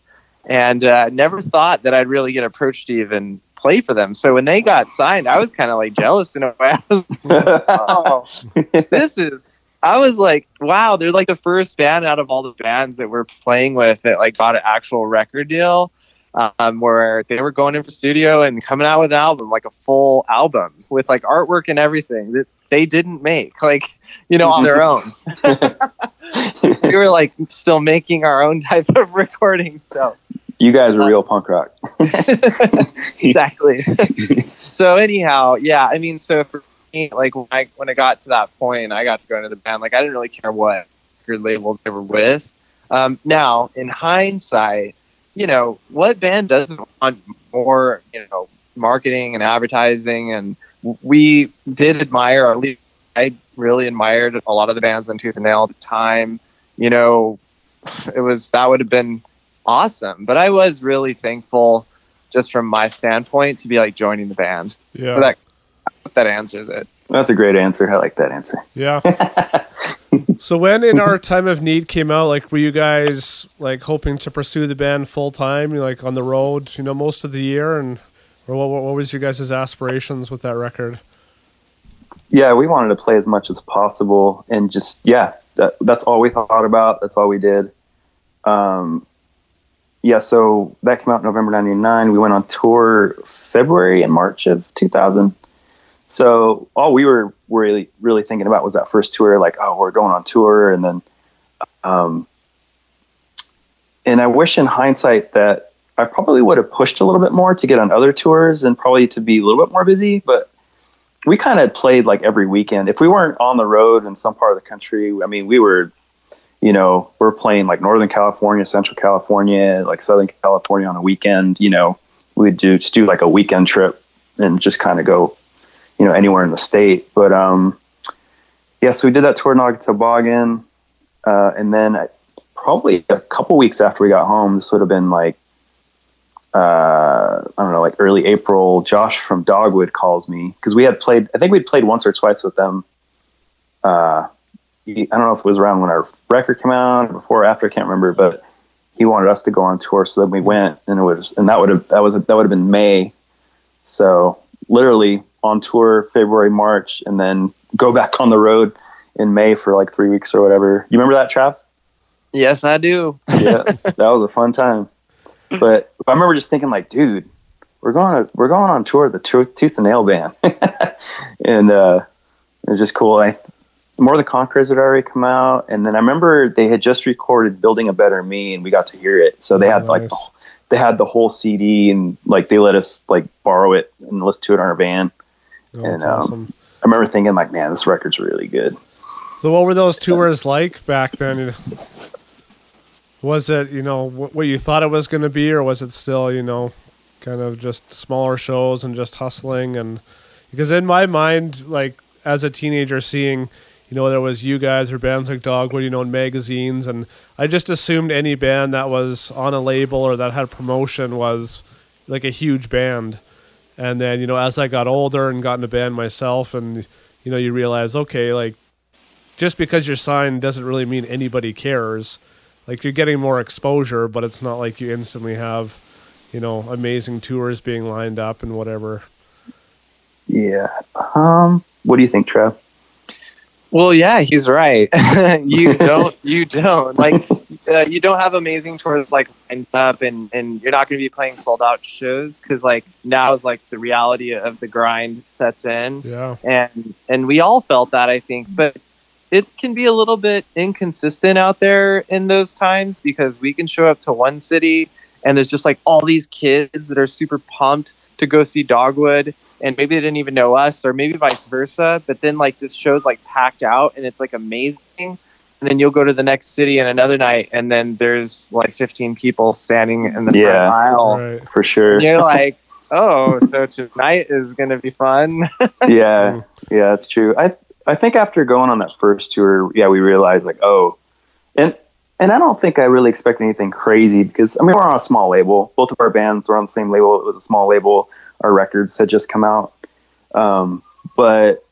And uh, never thought that i'd really get approached to even play for them. So when they got signed i was kind of like jealous in a way. I was like, this is i was like wow they're like the first band out of all the bands that we're playing with that like got an actual record deal um, where they were going in for studio and coming out with an album, like a full album with like artwork and everything that they didn't make, like you know, on their own. we were like still making our own type of recording, so You guys are real punk rock. exactly. so anyhow, yeah, I mean, so for me, like when I when I got to that point, I got to go into the band. Like I didn't really care what record label they were with. Um, now, in hindsight, you know, what band doesn't want more, you know, marketing and advertising? And we did admire, or at least I really admired a lot of the bands on Tooth and Nail at the time. You know, it was that would have been awesome. But I was really thankful, just from my standpoint, to be like joining the band. Yeah. So that that answers it. That's a great answer. I like that answer. Yeah. so when in our time of need came out, like were you guys like hoping to pursue the band full time, like on the road, you know, most of the year, and or what, what was your guys' aspirations with that record? Yeah, we wanted to play as much as possible, and just yeah, that, that's all we thought about. That's all we did. Um, yeah, so that came out November '99. We went on tour February and March of 2000. So all we were really really thinking about was that first tour. Like, oh, we're going on tour, and then, um, and I wish in hindsight that I probably would have pushed a little bit more to get on other tours and probably to be a little bit more busy, but we kind of played like every weekend. If we weren't on the road in some part of the country, I mean, we were, you know, we're playing like Northern California, Central California, like Southern California on a weekend. You know, we'd do just do like a weekend trip and just kind of go, you know, anywhere in the state. But um, yeah, so we did that tour in Toboggan, uh, and then probably a couple weeks after we got home, this would have been like uh, I don't know, like early April. Josh from Dogwood calls me because we had played. I think we'd played once or twice with them. Uh, he, I don't know if it was around when our record came out, or before or after. I can't remember, but he wanted us to go on tour, so then we went, and it was, and that would have that was that would have been May. So literally on tour February, March, and then go back on the road in May for like three weeks or whatever. You remember that, Trav? Yes, I do. yeah, that was a fun time. But I remember just thinking, like, dude, we're going to we're going on tour with the Tooth, Tooth and Nail band, and uh, it was just cool. I More Than Conquerors had already come out, and then I remember they had just recorded "Building a Better Me," and we got to hear it. So they had like they had the whole CD, and like they let us like borrow it and listen to it on our van. Oh, and um, awesome. I remember thinking, like, man, this record's really good. So what were those tours like back then? Was it you know what you thought it was going to be, or was it still you know kind of just smaller shows and just hustling? And because in my mind, like as a teenager, seeing you know there was you guys or bands like Dogwood, you know, in magazines, and I just assumed any band that was on a label or that had promotion was like a huge band. And then you know as I got older and got in a band myself, and you know you realize okay like just because you're signed doesn't really mean anybody cares. Like you're getting more exposure, but it's not like you instantly have, you know, amazing tours being lined up and whatever. Yeah. Um. What do you think, Trev? Well, yeah, he's right. you don't, you don't like, uh, you don't have amazing tours like lined up, and and you're not going to be playing sold out shows because like now is like the reality of the grind sets in, Yeah. and and we all felt that I think, but it can be a little bit inconsistent out there in those times because we can show up to one city and there's just like all these kids that are super pumped to go see Dogwood and maybe they didn't even know us or maybe vice versa but then like this show's like packed out and it's like amazing and then you'll go to the next city and another night and then there's like 15 people standing in the Yeah. front aisle Right. For sure. and you're like oh so tonight is gonna be fun yeah, yeah, that's true. I I think after going on that first tour, yeah, we realized like, oh, and and I don't think I really expected anything crazy because I mean we're on a small label. Both of our bands were on the same label. It was a small label. Our records had just come out, um, but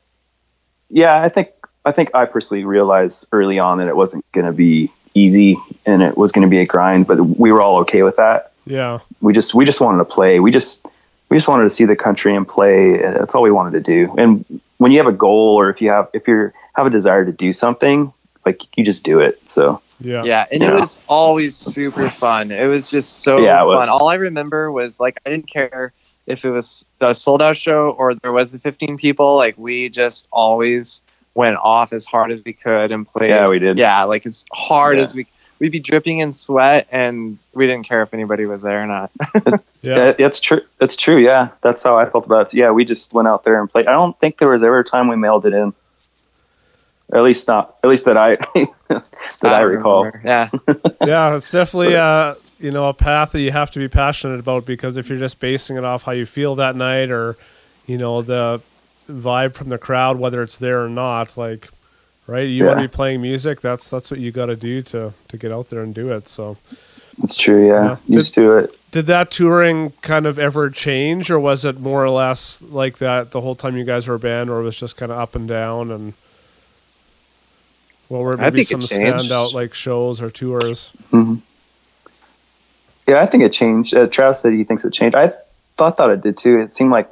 yeah, I think I think I personally realized early on that it wasn't going to be easy and it was going to be a grind, but we were all okay with that Yeah. we just we just wanted to play. We just we just wanted to see the country and play. That's all we wanted to do. And when you have a goal or if you have if you have a desire to do something, like you just do it. So Yeah. Yeah, and Yeah. it was always super fun. It was just so Yeah, it fun. was. All I remember was like I didn't care if it was a sold out show or there was the 15 people. Like we just always went off as hard as we could and played. Yeah, we did. Yeah, like as hard Yeah. as we. We'd be dripping in sweat, and we didn't care if anybody was there or not. Yeah. yeah, it's true. It's true. Yeah, that's how I felt about it. Yeah, we just went out there and played. I don't think there was ever a time we mailed it in. At least not. At least that I that I, don't recall. remember. Yeah, yeah, it's definitely uh, you know a path that you have to be passionate about because if you're just basing it off how you feel that night or you know the vibe from the crowd, whether it's there or not, like right, you want to be playing music. That's that's what you got to do to to get out there and do it. So, It's true. Yeah, Yeah. used to it. did that touring kind of ever change, or was it more or less like that the whole time you guys were a band, or it was just kind of up and down and? What were I maybe some standout like shows or tours? hmm Yeah, I think it changed. Uh, Travis said he thinks it changed. I thought that it did too. It seemed like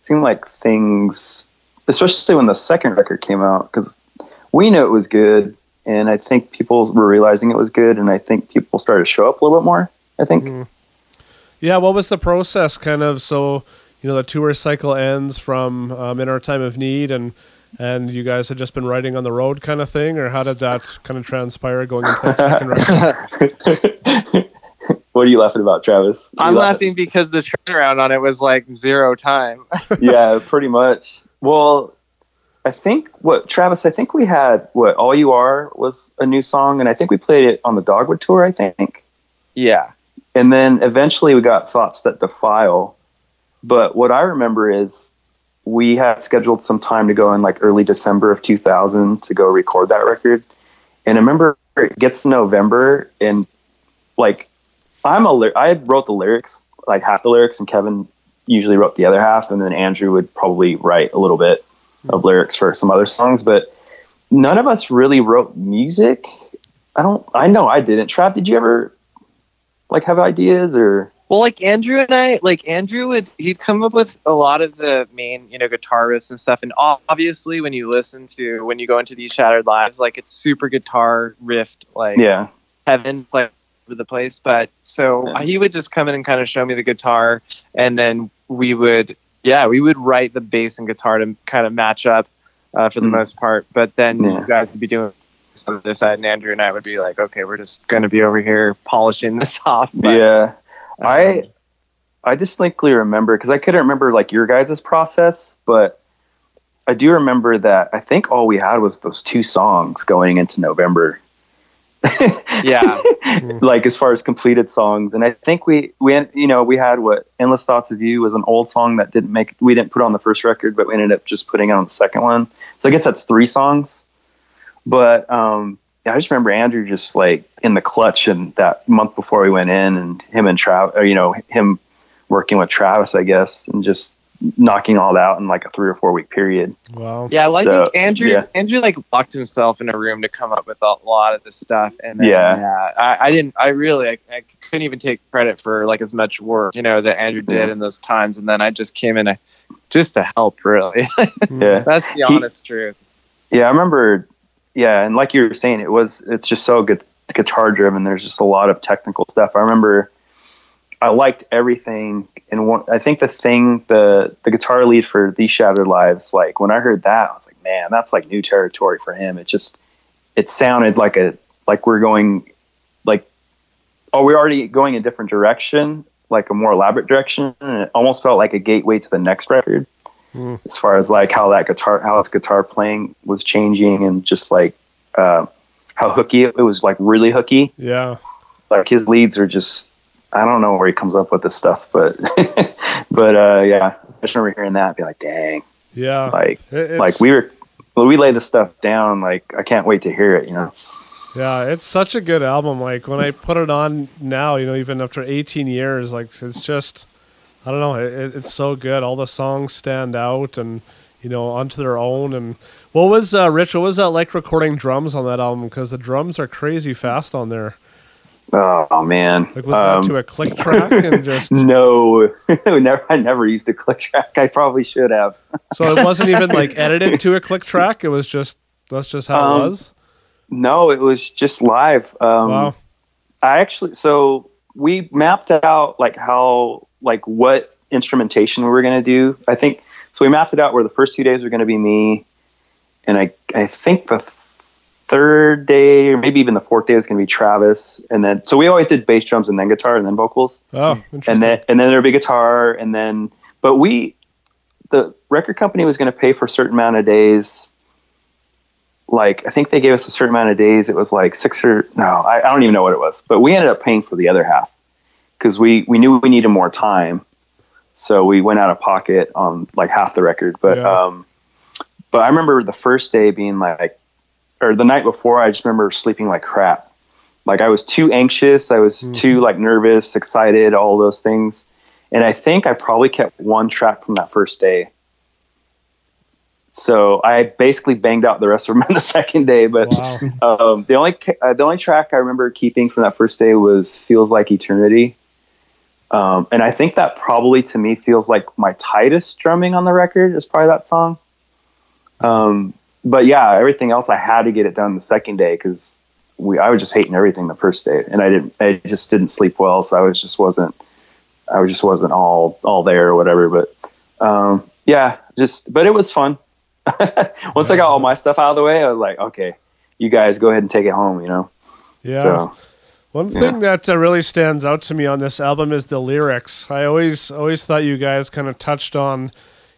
seemed like things, especially when the second record came out, because we knew it was good, and I think people were realizing it was good, and I think people started to show up a little bit more. I think. Mm. Yeah, what was the process kind of so you know the tour cycle ends from um, in our time of need and and you guys had just been writing on the road kind of thing or how did that kind of transpire going into that second record? what are you laughing about, Travis? I'm laughing? laughing because the turnaround on it was like zero time. yeah, pretty much. Well, I think what Travis, I think we had what All You Are was a new song, and I think we played it on the Dogwood tour. I think, yeah, and then eventually we got Thoughts That Defile. But what I remember is we had scheduled some time to go in like early December of 2000 to go record that record. And I remember it gets to November and like I'm a I wrote the lyrics, like half the lyrics, and Kevin usually wrote the other half, and then Andrew would probably write a little bit of lyrics for some other songs, but none of us really wrote music. I don't. I know I didn't. Trav, did you ever like have ideas or? Well, like Andrew and I, like Andrew would he'd come up with a lot of the main, you know, guitar riffs and stuff. And obviously, when you listen to when you go into these Shattered Lives, like it's super guitar riffed, like Yeah, heaven, it's like over the place. But so Yeah. he would just come in and kind of show me the guitar, and then we would, yeah, we would write the bass and guitar to kind of match up uh, for the Mm. most part. But then Yeah. you guys would be doing on the other side, and Andrew and I would be like, okay, we're just going to be over here polishing this off. But, yeah. I um, I distinctly remember because I couldn't remember like your guys' process, but I do remember that I think all we had was those two songs going into November. Yeah. like as far as completed songs, and I think we we you know we had what endless thoughts of you was an old song that didn't make we didn't put on the first record, but we ended up just putting it on the second one. So I guess that's three songs. But um, yeah, I just remember Andrew just like in the clutch and that month before we went in, and him and Trav, or, you know, him working with Travis, I guess, and just knocking all that out in like a three or four week period. Wow. Yeah, well, I So, think Andrew yeah. Andrew like locked himself in a room to come up with a lot of this stuff, and then, Yeah. I, I didn't. I really I, I couldn't even take credit for like as much work you know that Andrew did Yeah. in those times, and then I just came in to, just to help. Really, hmm. Yeah. that's the He- honest truth. Yeah, I remember. Yeah, and like you were saying, it was it's just so good guitar driven. There's just a lot of technical stuff. I remember I liked everything, and one, I think the thing the the guitar lead for These Shattered Lives, like when I heard that, I was like, man, that's like new territory for him. It just it sounded like a like we're going like oh we're already going a different direction, like a more elaborate direction, and it almost felt like a gateway to the next record Hmm. as far as like how that guitar how his guitar playing was changing and just like uh, how hooky it, it was like really hooky Yeah. like his leads are just i don't know where he comes up with this stuff but but uh yeah i just remember hearing that and be like dang Yeah. like it's- like we were we lay this stuff down like i can't wait to hear it you know Yeah, it's such a good album. Like when I put it on now, you know, even after 18 years, like it's just, I don't know, it, it's so good. All the songs stand out and, you know, onto their own. And what was, uh, Rich, what was that like recording drums on that album? Because the drums are crazy fast on there. Oh man Like was Um, that to a click track and just, no never i never used a click track i probably should have so it wasn't even like edited to a click track. It was just, that's just how Um, it was. no it was just live um Wow. I actually so we mapped out like how like what instrumentation we were going to do. I think so. We mapped it out where the first two days were going to be me, and I I think the third day or maybe even the fourth day was going to be Travis, and then so we always did bass drums and then guitar and then vocals, Oh, interesting. and then and then there'd be guitar and then but we the record company was going to pay for a certain amount of days like i think they gave us a certain amount of days it was like six or no i, I don't even know what it was but we ended up paying for the other half because we we knew we needed more time so we went out of pocket on like half the record but Yeah. um but i remember the first day being like or the night before i just remember sleeping like crap. Like i was too anxious. I was too like nervous excited all those things. And i think i probably kept one track from that first day. So i basically banged out the rest of them in the second day but wow. um, the only uh, the only track I remember keeping from that first day was "Feels Like Eternity," um, and I think that probably to me feels like my tightest drumming on the record is probably that song. Um, but yeah, everything else I had to get it done the second day because we I was just hating everything the first day, and I didn't I just didn't sleep well, so I was just wasn't I was just wasn't all all there or whatever. But um, yeah, just but it was fun. Once I got all my stuff out of the way, I was like, okay, you guys go ahead and take it home, you know. Yeah. So One thing that uh, really stands out to me on this album is the lyrics. I always always thought you guys kind of touched on,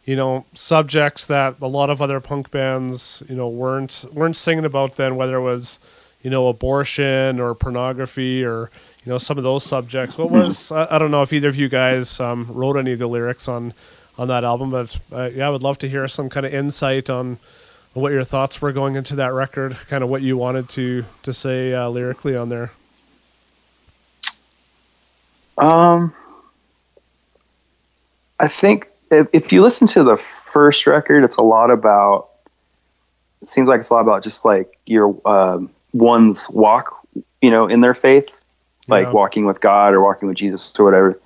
you know, subjects that a lot of other punk bands, you know, weren't weren't singing about then, whether it was, you know, abortion or pornography or you know some of those subjects. What was I, I don't know if either of you guys um, wrote any of the lyrics on on that album. But uh, yeah, I would love to hear some kind of insight on what your thoughts were going into that record, kind of what you wanted to to say uh, lyrically on there. Um, I think if, if you listen to the first record, it's a lot about. It seems like it's a lot about just like your um, one's walk, you know, in their faith, like Yeah. walking with God or walking with Jesus or whatever.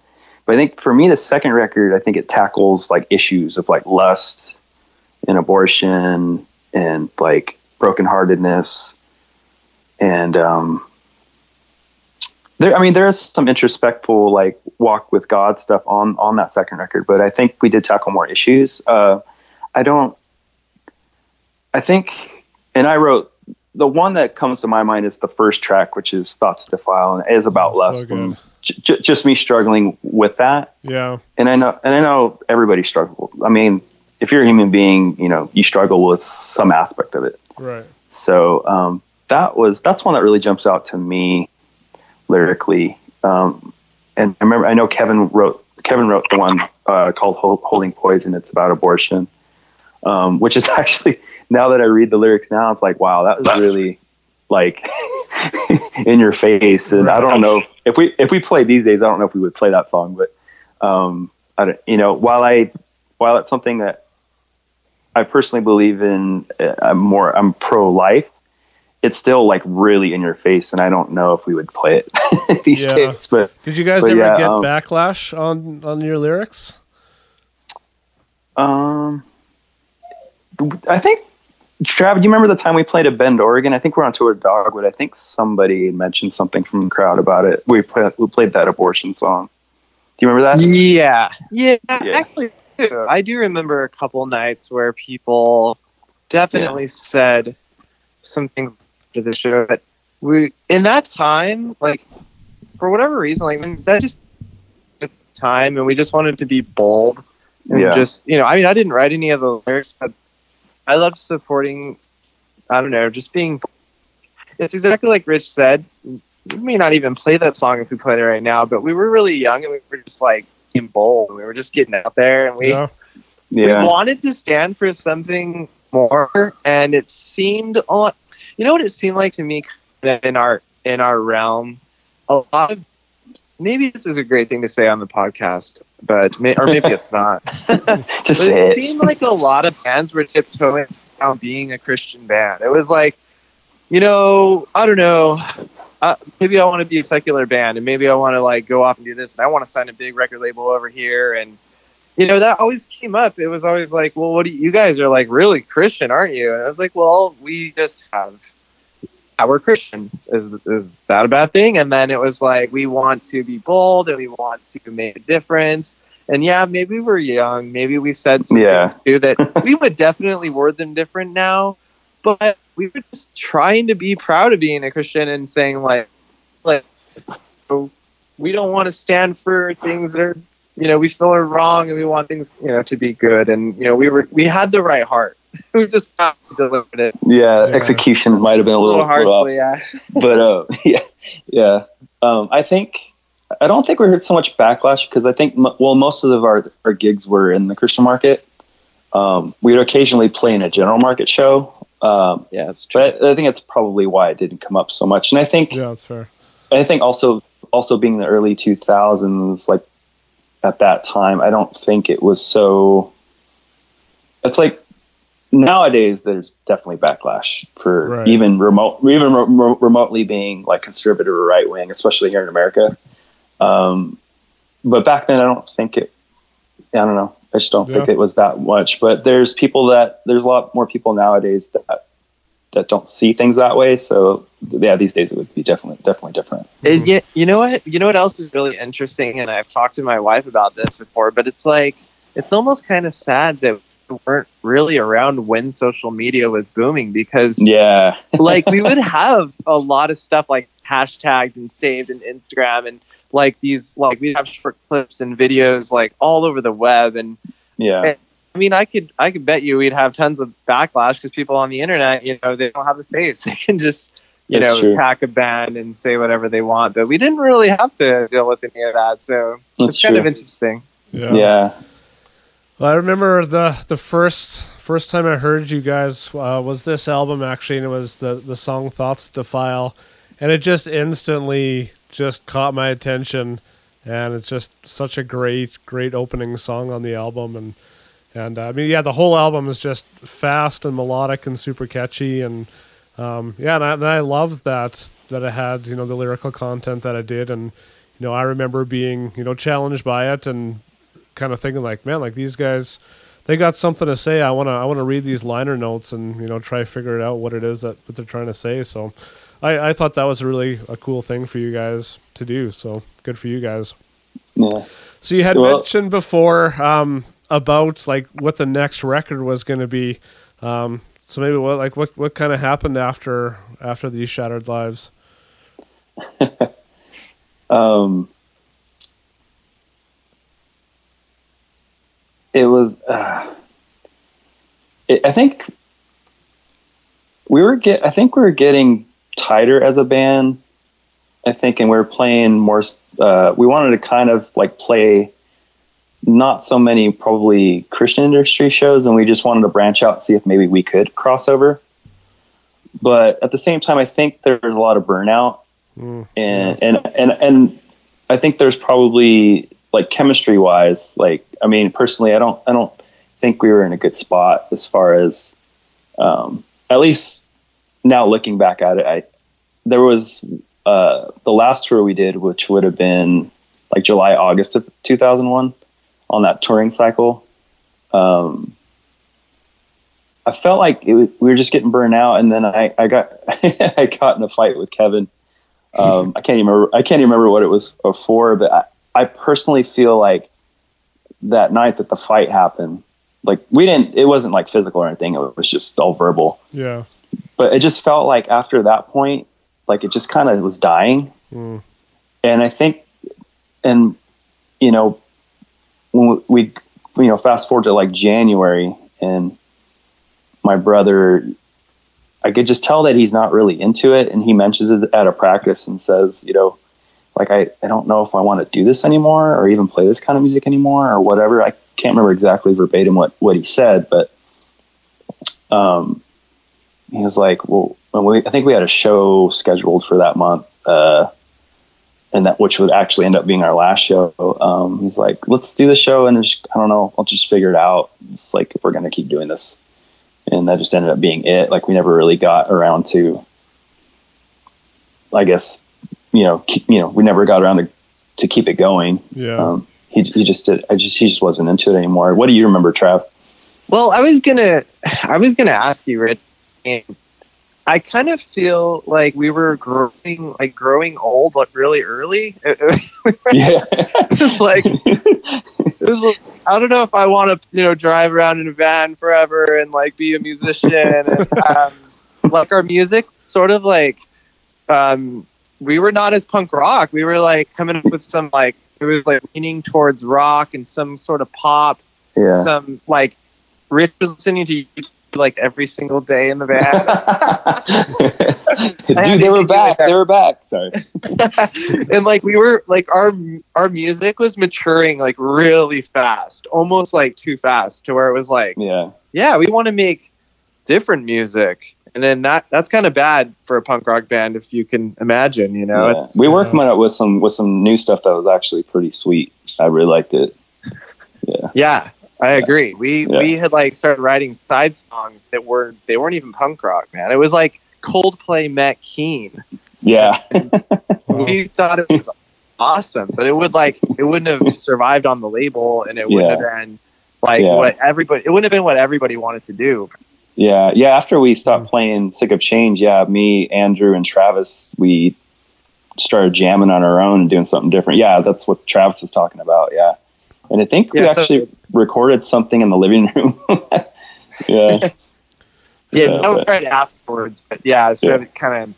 But I think for me, the second record, I think it tackles like issues of like lust and abortion and like brokenheartedness and um, there i mean there is some introspectful like walk with god stuff on on that second record but i think we did tackle more issues. Uh i don't i think and i wrote the one that comes to my mind is the first track which is thoughts to defile and it is about Oh, lust good. and j- just me struggling with that. Yeah, and i know and i know everybody struggles i mean if you're a human being you know you struggle with some aspect of it. Right. so um, that was that's one that really jumps out to me lyrically. Um, and I remember I know Kevin wrote Kevin wrote the one uh, called "Holding Poison." It's about abortion, um, which is actually now that I read the lyrics now, it's like wow, that was really like in your face. And I don't know if we if we played these days, I don't know if we would play that song, but um, I don't, you know, while I while it's something that I personally believe in, uh, I'm more I'm pro life. It's still like really in your face, and I don't know if we would play it these Yeah. days. But Did you guys ever yeah, get um, backlash on on your lyrics? um, I think Trav, do you remember the time we played at Bend, Oregon? I think we're on tour with Dogwood. I think somebody mentioned something from the crowd about it. We played we played that abortion song. Do you remember that? Yeah, yeah. Yeah. Actually, too. I do remember a couple nights where people definitely said some things to the show But we in that time, like for whatever reason, like that just the time, and we just wanted to be bold and Yeah. just you know. I mean, I didn't write any of the lyrics, but I loved supporting. I don't know, just being. It's exactly like Rich said. We may not even play that song if we played it right now, but we were really young and we were just like in bold. We were just getting out there and we, Yeah, we Yeah. wanted to stand for something more. And it seemed a lot. You know what it seemed like to me in our in our realm. A lot of maybe this is a great thing to say on the podcast, but may, or maybe it's not. Just say it it. seemed like a lot of bands were tiptoeing around being a Christian band. It was like, you know, I don't know. Uh, maybe I want to be a secular band, and maybe I want to like go off and do this, and I want to sign a big record label over here, and you know that always came up. It was always like, well, what do you, you guys are like really Christian, aren't you? And I was like, well, we just have. our Christian. Is is that a bad thing? And then it was like we want to be bold and we want to make a difference. And yeah, maybe we're young. Maybe we said some Yeah. things too that we would definitely word them different now. But we were just trying to be proud of being a Christian and saying like, like we don't want to stand for things that are you know we feel are wrong and we want things you know to be good and you know we were we had the right heart. we just have delivered it Yeah, Yeah. execution might have been a a little, little little off. harshly. Yeah. but uh, yeah, yeah. Um, I think I don't think we heard so much backlash because I think m- well, most of our our gigs were in the Christian market. Um, we would occasionally play in a general market show, um, Yeah, that's true. but I, I think that's probably why it didn't come up so much. And I think yeah, that's fair. I think also also being the early two thousands, like at that time, I don't think it was so. It's like nowadays there's definitely backlash for Right. even remote even re- re- remotely being like conservative or right wing especially here in america um, but back then i don't think it i don't know i just don't think it was that much but there's people that there's a lot more people nowadays that that don't see things that way. So yeah these days it would be definitely definitely different. It, mm-hmm. yeah, you know what? You know what else is really interesting, and I've talked to my wife about this before. But it's like it's almost kind of sad that we weren't really around when social media was booming because, yeah. like, we would have a lot of stuff like hashtagged and saved in Instagram, and like these, like we'd have short clips and videos like all over the web, and yeah I mean, I could I could bet you we'd have tons of backlash because people on the internet, you know, they don't have a face. They can just you That's know true. attack a band and say whatever they want. But we didn't really have to deal with any of that, so that's it's kind of interesting. Yeah. yeah Well, I remember the the first first time I heard you guys uh, was this album actually, and it was the the song "Thoughts Defile," and it just instantly just caught my attention, and it's just such a great great opening song on the album, and and uh, I mean yeah, the whole album is just fast and melodic and super catchy, and um, yeah, and I, and I love that that it had you know the lyrical content that it did, and you know I remember being you know challenged by it and kind of thinking like, man, like these guys, they got something to say. I wanna I wanna read these liner notes and you know try to figure it out what it is that what they're trying to say. So, I I thought that was really a cool thing for you guys to do. So good for you guys. Yeah. So you had Well- mentioned before um, about like what the next record was going to be. Um, so maybe what like what what kind of happened after after these shattered lives? Um, it was. Uh, it, I think we were get. I think we were getting tighter as a band. I think, and we were playing more. Uh, we wanted to kind of like play not so many probably Christian industry shows, and we just wanted to branch out and see if maybe we could cross over. But at the same time, I think there's a lot of burnout and and and and I think there's probably like chemistry wise, like I mean, personally, I don't I don't think we were in a good spot as far as um, at least now looking back at it. I there was uh, the last tour we did, which would have been like July August of 2001 on that touring cycle. Um, I felt like it was, we were just getting burned out, and then I, I got I got in a fight with Kevin. Um, I can't even remember. I can't even remember what it was for, but I, I personally feel like that night that the fight happened, like we didn't. It wasn't like physical or anything. It was just all verbal. Yeah. But it just felt like after that point, like it just kind of was dying. Mm. And I think, and you know, we, you know, fast forward to like January, and my brother, I could just tell that he's not really into it, and he mentions it at a practice and says, you know, like I, I don't know if I want to do this anymore or even play this kind of music anymore or whatever. I can't remember exactly verbatim what what he said, but um, he was like, well, we, I think we had a show scheduled for that month, uh, and that which would actually end up being our last show. Um, he's like, let's do the show, and just, I don't know, I'll just figure it out. It's like if we're gonna keep doing this, and that just ended up being it. Like we never really got around to, I guess, you know, keep, you know, we never got around to to keep it going. Yeah. Um, he he just did. I just he just wasn't into it anymore. What do you remember, Trav? Well, I was gonna, I was gonna ask you, Rich. I kind of feel like we were growing, like growing old, like really early. Yeah. Like it was. like, I don't know if I want to, you know, drive around in a van forever and like be a musician. And, um, like our music, sort of like, um, we were not as punk rock. We were like coming up with some like it was like leaning towards rock and some sort of pop yeah. some like Rich was listening to U2 like every single day in the van. Dude, they were back. They were back. Sorry. and like we were like our our music was maturing like really fast, almost like too fast to where it was like, Yeah. yeah, we want to make different music. And then that that's kind of bad for a punk rock band if you can imagine, you know. Yeah. It's we worked on it with some with some new stuff that was actually pretty sweet. I really liked it. Yeah. yeah, I agree. We Yeah. we had like started writing side songs that were they weren't even punk rock, man. It was like Coldplay met Keane. Yeah. we thought it was awesome, but it would like it wouldn't have survived on the label, and it wouldn't Yeah. have been like Yeah. what everybody. It wouldn't have been what everybody wanted to do. Yeah. Yeah. After we stopped Mm. playing Sick of Change, yeah, me, Andrew, and Travis, we started jamming on our own and doing something different. Yeah, that's what Travis was talking about. Yeah. And I think we so- actually recorded something in the living room. yeah. Yeah, Yeah, that was right afterwards, but yeah, so Yeah. it kind of.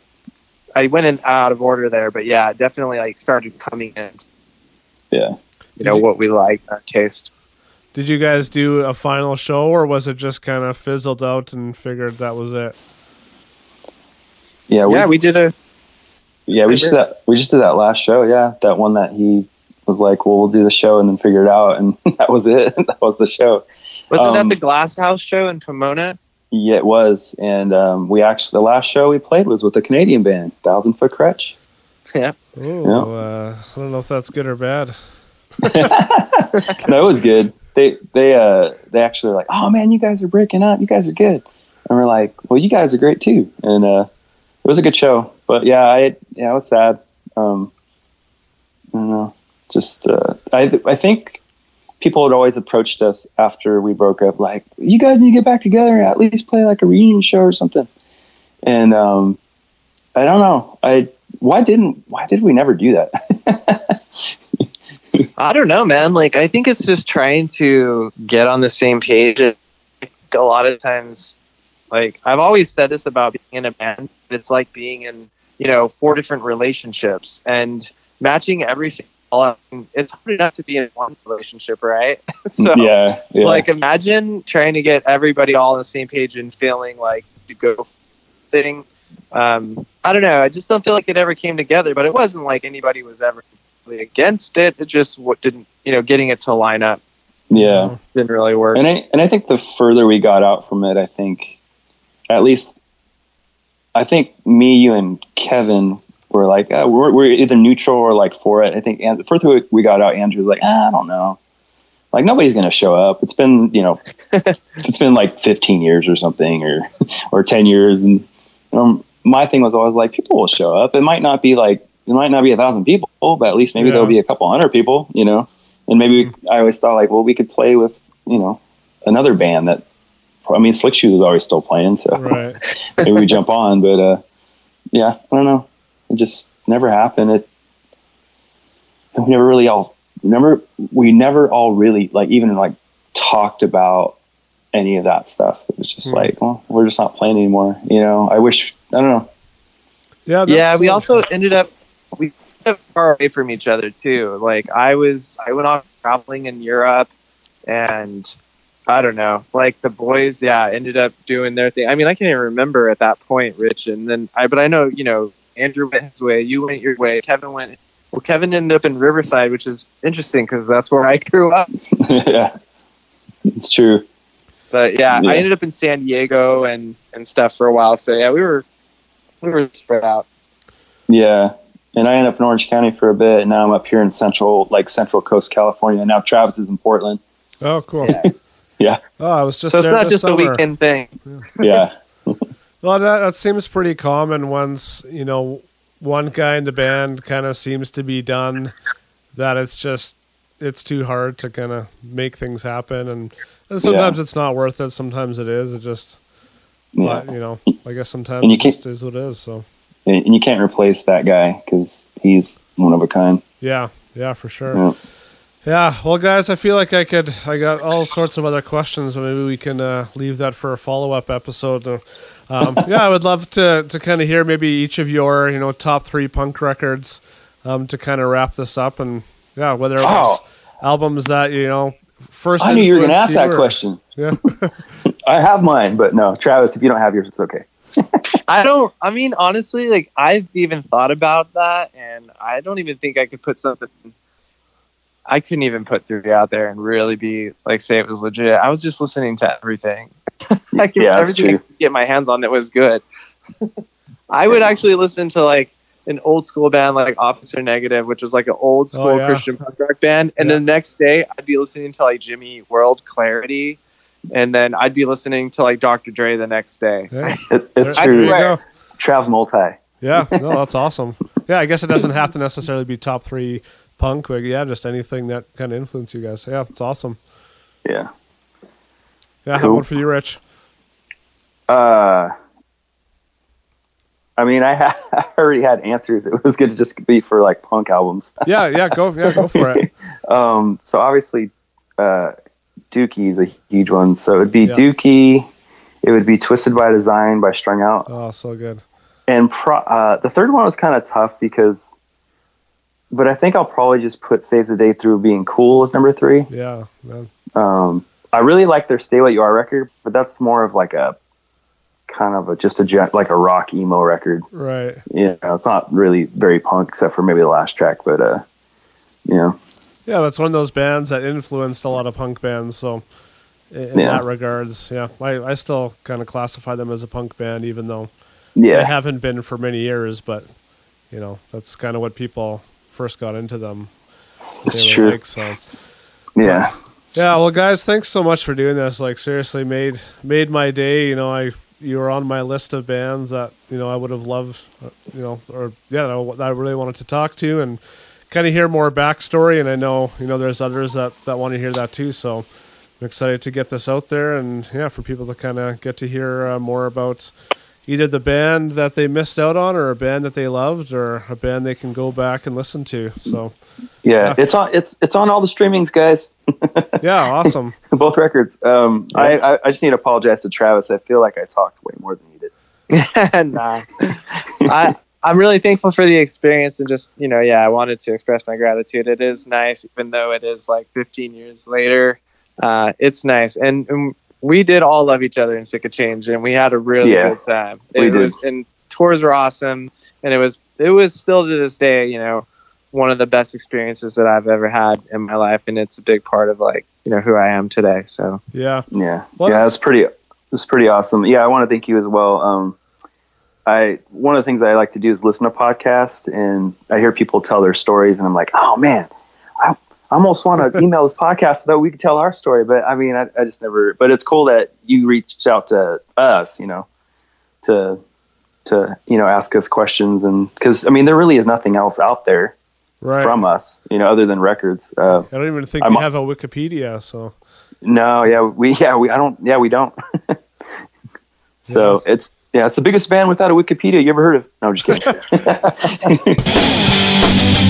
I went in out of order there, but yeah, definitely like started coming in. Yeah. You know you- what we like, our taste. Did you guys do a final show, or was it just kind of fizzled out and figured that was it? Yeah. yeah, we did a Yeah, we just did. did that, we just did that last show. Yeah, that one that he was like, "Well, we'll do the show and then figure it out," and that was it. that was the show. Wasn't Um, that the Glass House show in Pomona? Yeah, it was, and um, we actually the last show we played was with a Canadian band, Thousand Foot Krutch. Yeah. Oh, uh, I don't know if that's good or bad. no, it was good. They they uh they actually were like, "Oh man, you guys are breaking up. You guys are good," and we're like, "Well, you guys are great too." And uh, it was a good show. But yeah, I yeah, I was sad. Um, I don't know. Just uh, I I think people had always approached us after we broke up, like, "You guys need to get back together and at least play like a reunion show or something." And um, I don't know. I why didn't why did we never do that? I don't know, man. Like, I think it's just trying to get on the same page. A lot of times, like, I've always said this about being in a band. It's like being in, you know, four different relationships and matching everything. It's hard enough to be in one relationship, right? so, yeah, yeah. like, imagine trying to get everybody all on the same page and feeling like you go thing. Um, I don't know. I just don't feel like it ever came together. But it wasn't like anybody was ever really against it. It just what didn't, you know, getting it to line up yeah. didn't really work. And I and I think the further we got out from it, I think, at least, I think me, you, and Kevin were like uh, we're we're either neutral or like for it. I think and the further we- we got out, Andrew was like ah, I don't know, like nobody's gonna show up. It's been you know, it's been like 15 years or something or or 10 years, and um, my thing was always like people will show up. It might not be like it might not be a thousand people, but at least maybe Yeah. there'll be a couple hundred people, you know. And maybe I always thought like, well, we could play with you know another band that. I mean, Slick Shoes is always still playing, so Right. maybe we jump on. But uh, yeah, I don't know. It just never happened. It we never really all never we never all really like even like talked about any of that stuff. It was just Hmm. like, well, we're just not playing anymore. You know, I wish I don't know. Yeah. yeah, that's- we also ended up we ended up far away from each other too. Like I was, I went off traveling in Europe, and I don't know, like the boys, yeah, ended up doing their thing. I mean, I can't even remember at that point, Rich, and then I, but I know, you know, Andrew went his way, you went your way, Kevin went. Well, Kevin ended up in Riverside, which is interesting because that's where I grew up. yeah, it's true. But yeah, Yeah. I ended up in San Diego and and stuff for a while. So yeah, we were we were spread out. Yeah. And I ended up in Orange County for a bit, and now I'm up here in central, like Central Coast, California. Now Travis is in Portland. Oh, cool. Yeah. Oh, I was just so it's not this just a weekend thing. Yeah, Well, that, that seems pretty common once, you know, one guy in the band kind of seems to be done, that it's just, it's too hard to kind of make things happen. And, and sometimes it's not worth it. Sometimes it is. It just, yeah. but, you know, I guess sometimes And you it can't- just is what it is. So, And and you can't replace that guy because he's one of a kind. yeah, yeah, for sure. Yeah. Yeah, well, guys, I feel like I could. I got all sorts of other questions. Maybe we can uh, leave that for a follow up episode. Um, yeah, I would love to to kind of hear maybe each of your you know top three punk records um, to kind of wrap this up, and yeah, whether it was Oh. albums that you know first. I knew you were going to ask that or- question. Yeah, I have mine, but no, Travis, if you don't have yours, it's okay. I don't. I mean, honestly, like I've even thought about that, and I don't even think I could put something. I couldn't even put three out there and really be like say it was legit. I was just listening to everything. I could, Yeah, that's everything I could get my hands on that was good. I would actually listen to like an old school band like Officer Negative, which was like an old oh, school Oh, yeah. Christian punk rock band, and Yeah. the next day I'd be listening to like Jimmy World Clarity, and then I'd be listening to like Dr. Dre the next day. yeah. It, it's There- I true. swear. go. Trav's multi. Yeah, no, that's awesome. Yeah, I guess it doesn't have to necessarily be top three punk, but yeah, just anything that kind of influenced you guys. Yeah, it's awesome. Yeah. Yeah, how Cool. about for you, Rich? Uh, I mean, I, ha- I already had answers. It was good to just be for like punk albums. Yeah, yeah, go, yeah, go for it. Um, so obviously, uh, Dookie is a huge one. So it'd be Yeah. Dookie. It would be Twisted by Design by Strung Out. Oh, so good. And pro- uh, the third one was kind of tough because, but I think I'll probably just put Saves the Day Through being cool as number three. Yeah, man. Um, I really like their Stay What You Are record, but that's more of like a kind of a just a like a rock emo record. Right. You know, it's not really very punk except for maybe the last track, but uh, you know, Yeah, that's one of those bands that influenced a lot of punk bands. So, in, Yeah. that regards, yeah, I, I still kind of classify them as a punk band, even though Yeah, they haven't been for many years. But you know, that's kind of what people first got into them. It's true. Like, so, yeah, yeah, well, guys, thanks so much for doing this. Like, seriously, made made my day. You know, I you were on my list of bands that you know I would have loved. uh, You know, or yeah, that I- really wanted to talk to and kind of hear more backstory. And I know you know there's others that that want to hear that too. So I'm excited to get this out there and yeah, for people to kind of get to hear uh, more about either the band that they missed out on or a band that they loved or a band they can go back and listen to. So yeah. It's on. It's it's on all the streamings, guys. yeah, awesome. Both records. Um, I, I I just need to apologize to Travis. I feel like I talked way more than he did. nah. I I'm really thankful for the experience and just you know yeah I wanted to express my gratitude. It is nice even though it is like 15 years later. Uh, it's nice and, and we did all love each other in Sick of Change and we had a really Yeah, good time. we it did. and tours were awesome and it was it was still to this day you know one of the best experiences that I've ever had in my life and it's a big part of like you know who I am today. So Yeah. Yeah, Well, yeah, it's pretty. It's pretty awesome. Yeah, I want to thank you as well. Um, I one of the things I like to do is listen to podcasts, and I hear people tell their stories, and I'm like, oh man, I, I almost want to email this podcast so that we could tell our story. But I mean, I, I just never. But it's cool that you reached out to us, you know, to to you know ask us questions, and because I mean, there really is nothing else out there Right. from us, you know, other than records. Uh, I don't even think I'm- we have a Wikipedia, so No, yeah, we yeah we I don't yeah we don't. so it's yeah it's the biggest band without a Wikipedia you ever heard of? No, I'm just kidding.